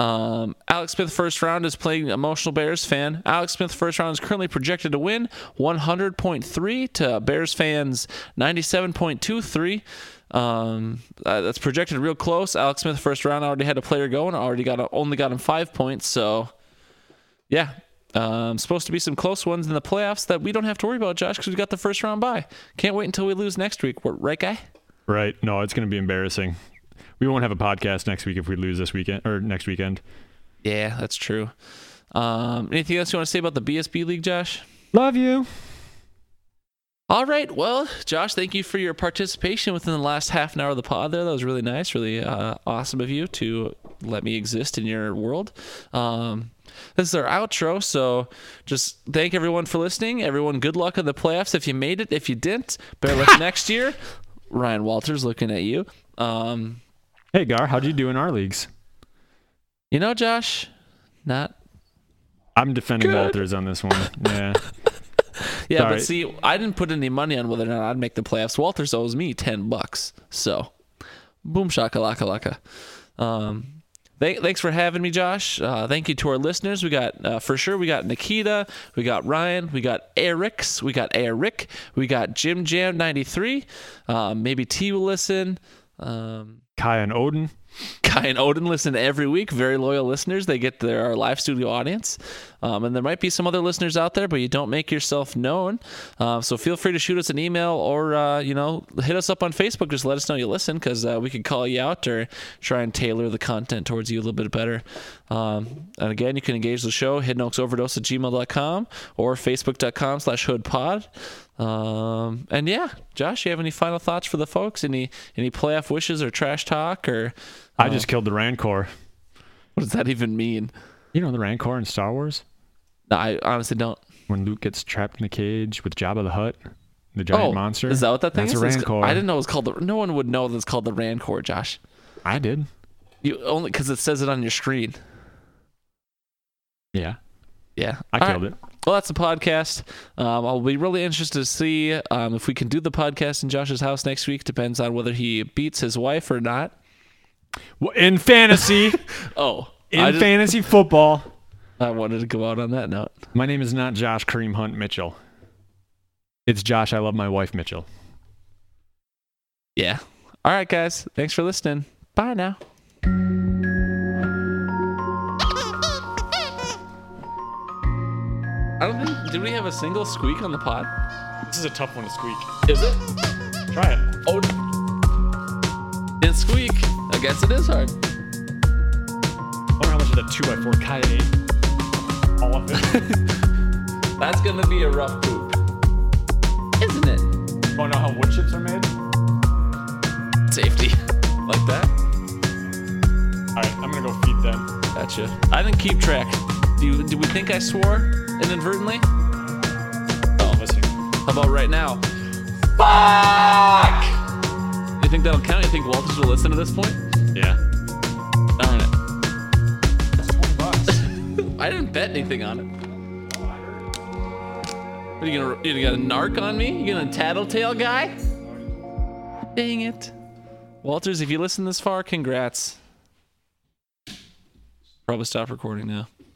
Um, Alex Smith first round is playing emotional Bears fan. Alex Smith first round is currently projected to win 100.3 to Bears fans 97.23. Um, uh, that's projected real close. Alex Smith first round already had a player going. Already got a, only got him five points. So yeah. Um, supposed to be some close ones in the playoffs that we don't have to worry about, Josh, because we got the first round bye. Can't wait until we lose next week, right, guy? Right. No, it's going to be embarrassing. We won't have a podcast next week if we lose this weekend or next weekend. Yeah, that's true. Um, anything else you want to say about the BSB league, Josh? Love you. All right. Well, Josh, thank you for your participation within the last half an hour of the pod there. That was really nice, really uh, awesome of you to let me exist in your world. Um, this is our outro. So just thank everyone for listening. Everyone, good luck in the playoffs if you made it. If you didn't, better luck next year. Ryan Walters looking at you. Um, Hey, Gar, how'd you do in our leagues? you know, Josh, not I'm defending Good. Walters on this one. Yeah. Yeah, Sorry. but see, I didn't put any money on whether or not I'd make the playoffs. Walters owes me ten bucks, so boom shakalaka laka. Um, th- thanks for having me, Josh. Uh, thank you to our listeners. We got uh, for sure. We got Nikita. We got Ryan. We got Eric's. We got Eric. We got Jim Jam ninety three. Um, maybe T will listen. Um, Kai and Odin. Kai and Odin listen every week. Very loyal listeners. They get their our live studio audience. Um, and there might be some other listeners out there, but you don't make yourself known. Uh, so feel free to shoot us an email or, uh, you know, hit us up on Facebook. Just let us know you listen because uh, we could call you out or try and tailor the content towards you a little bit better. Um, and again, you can engage the show, hiddenoaksoverdose at gmail.com or facebook.com slash hoodpod. Um, and yeah, Josh, you have any final thoughts for the folks? Any any playoff wishes or trash talk or I just killed the Rancor. what does that even mean? You know the Rancor in Star Wars? No, I honestly don't. When Luke gets trapped in the cage with Jabba the Hutt, the giant oh, monster. Is that what that thing That's is? a It's- Rancor. I didn't know it was called the. No one would know that it's called the Rancor, Josh. I did. You only because it says it on your screen. Yeah. Yeah, I All killed right. it. Well, that's the podcast. Um, I'll be really interested to see um, if we can do the podcast in Josh's house next week. Depends on whether he beats his wife or not. Well, in fantasy, Oh, in just- fantasy football. I wanted to go out on that note. My name is not Josh Kareem Hunt Mitchell. It's Josh. I love my wife Mitchell. Yeah. All right, guys. Thanks for listening. Bye now. I don't think. Did we have a single squeak on the pod? This is a tough one to squeak. Is it? Try it. Oh. Didn't squeak. I guess it is hard. I wonder how much of that 2x4 Kai ate. All of it. That's gonna be a rough poop, isn't it? Oh, Want to know how wood chips are made? Safety, like that. All right, I'm to go feed them. Gotcha. I didn't keep track. Do you, do we think I swore inadvertently? Oh. How about right now? Fuck! You think that'll count? You think Walters will listen to this point? Yeah. Darn it. That's 20 bucks. I didn't bet anything on it. Are you gonna you gonna narc on me? You gonna tattletale guy? Dang it. Walters, if you listen this far, congrats. Probably stop recording now.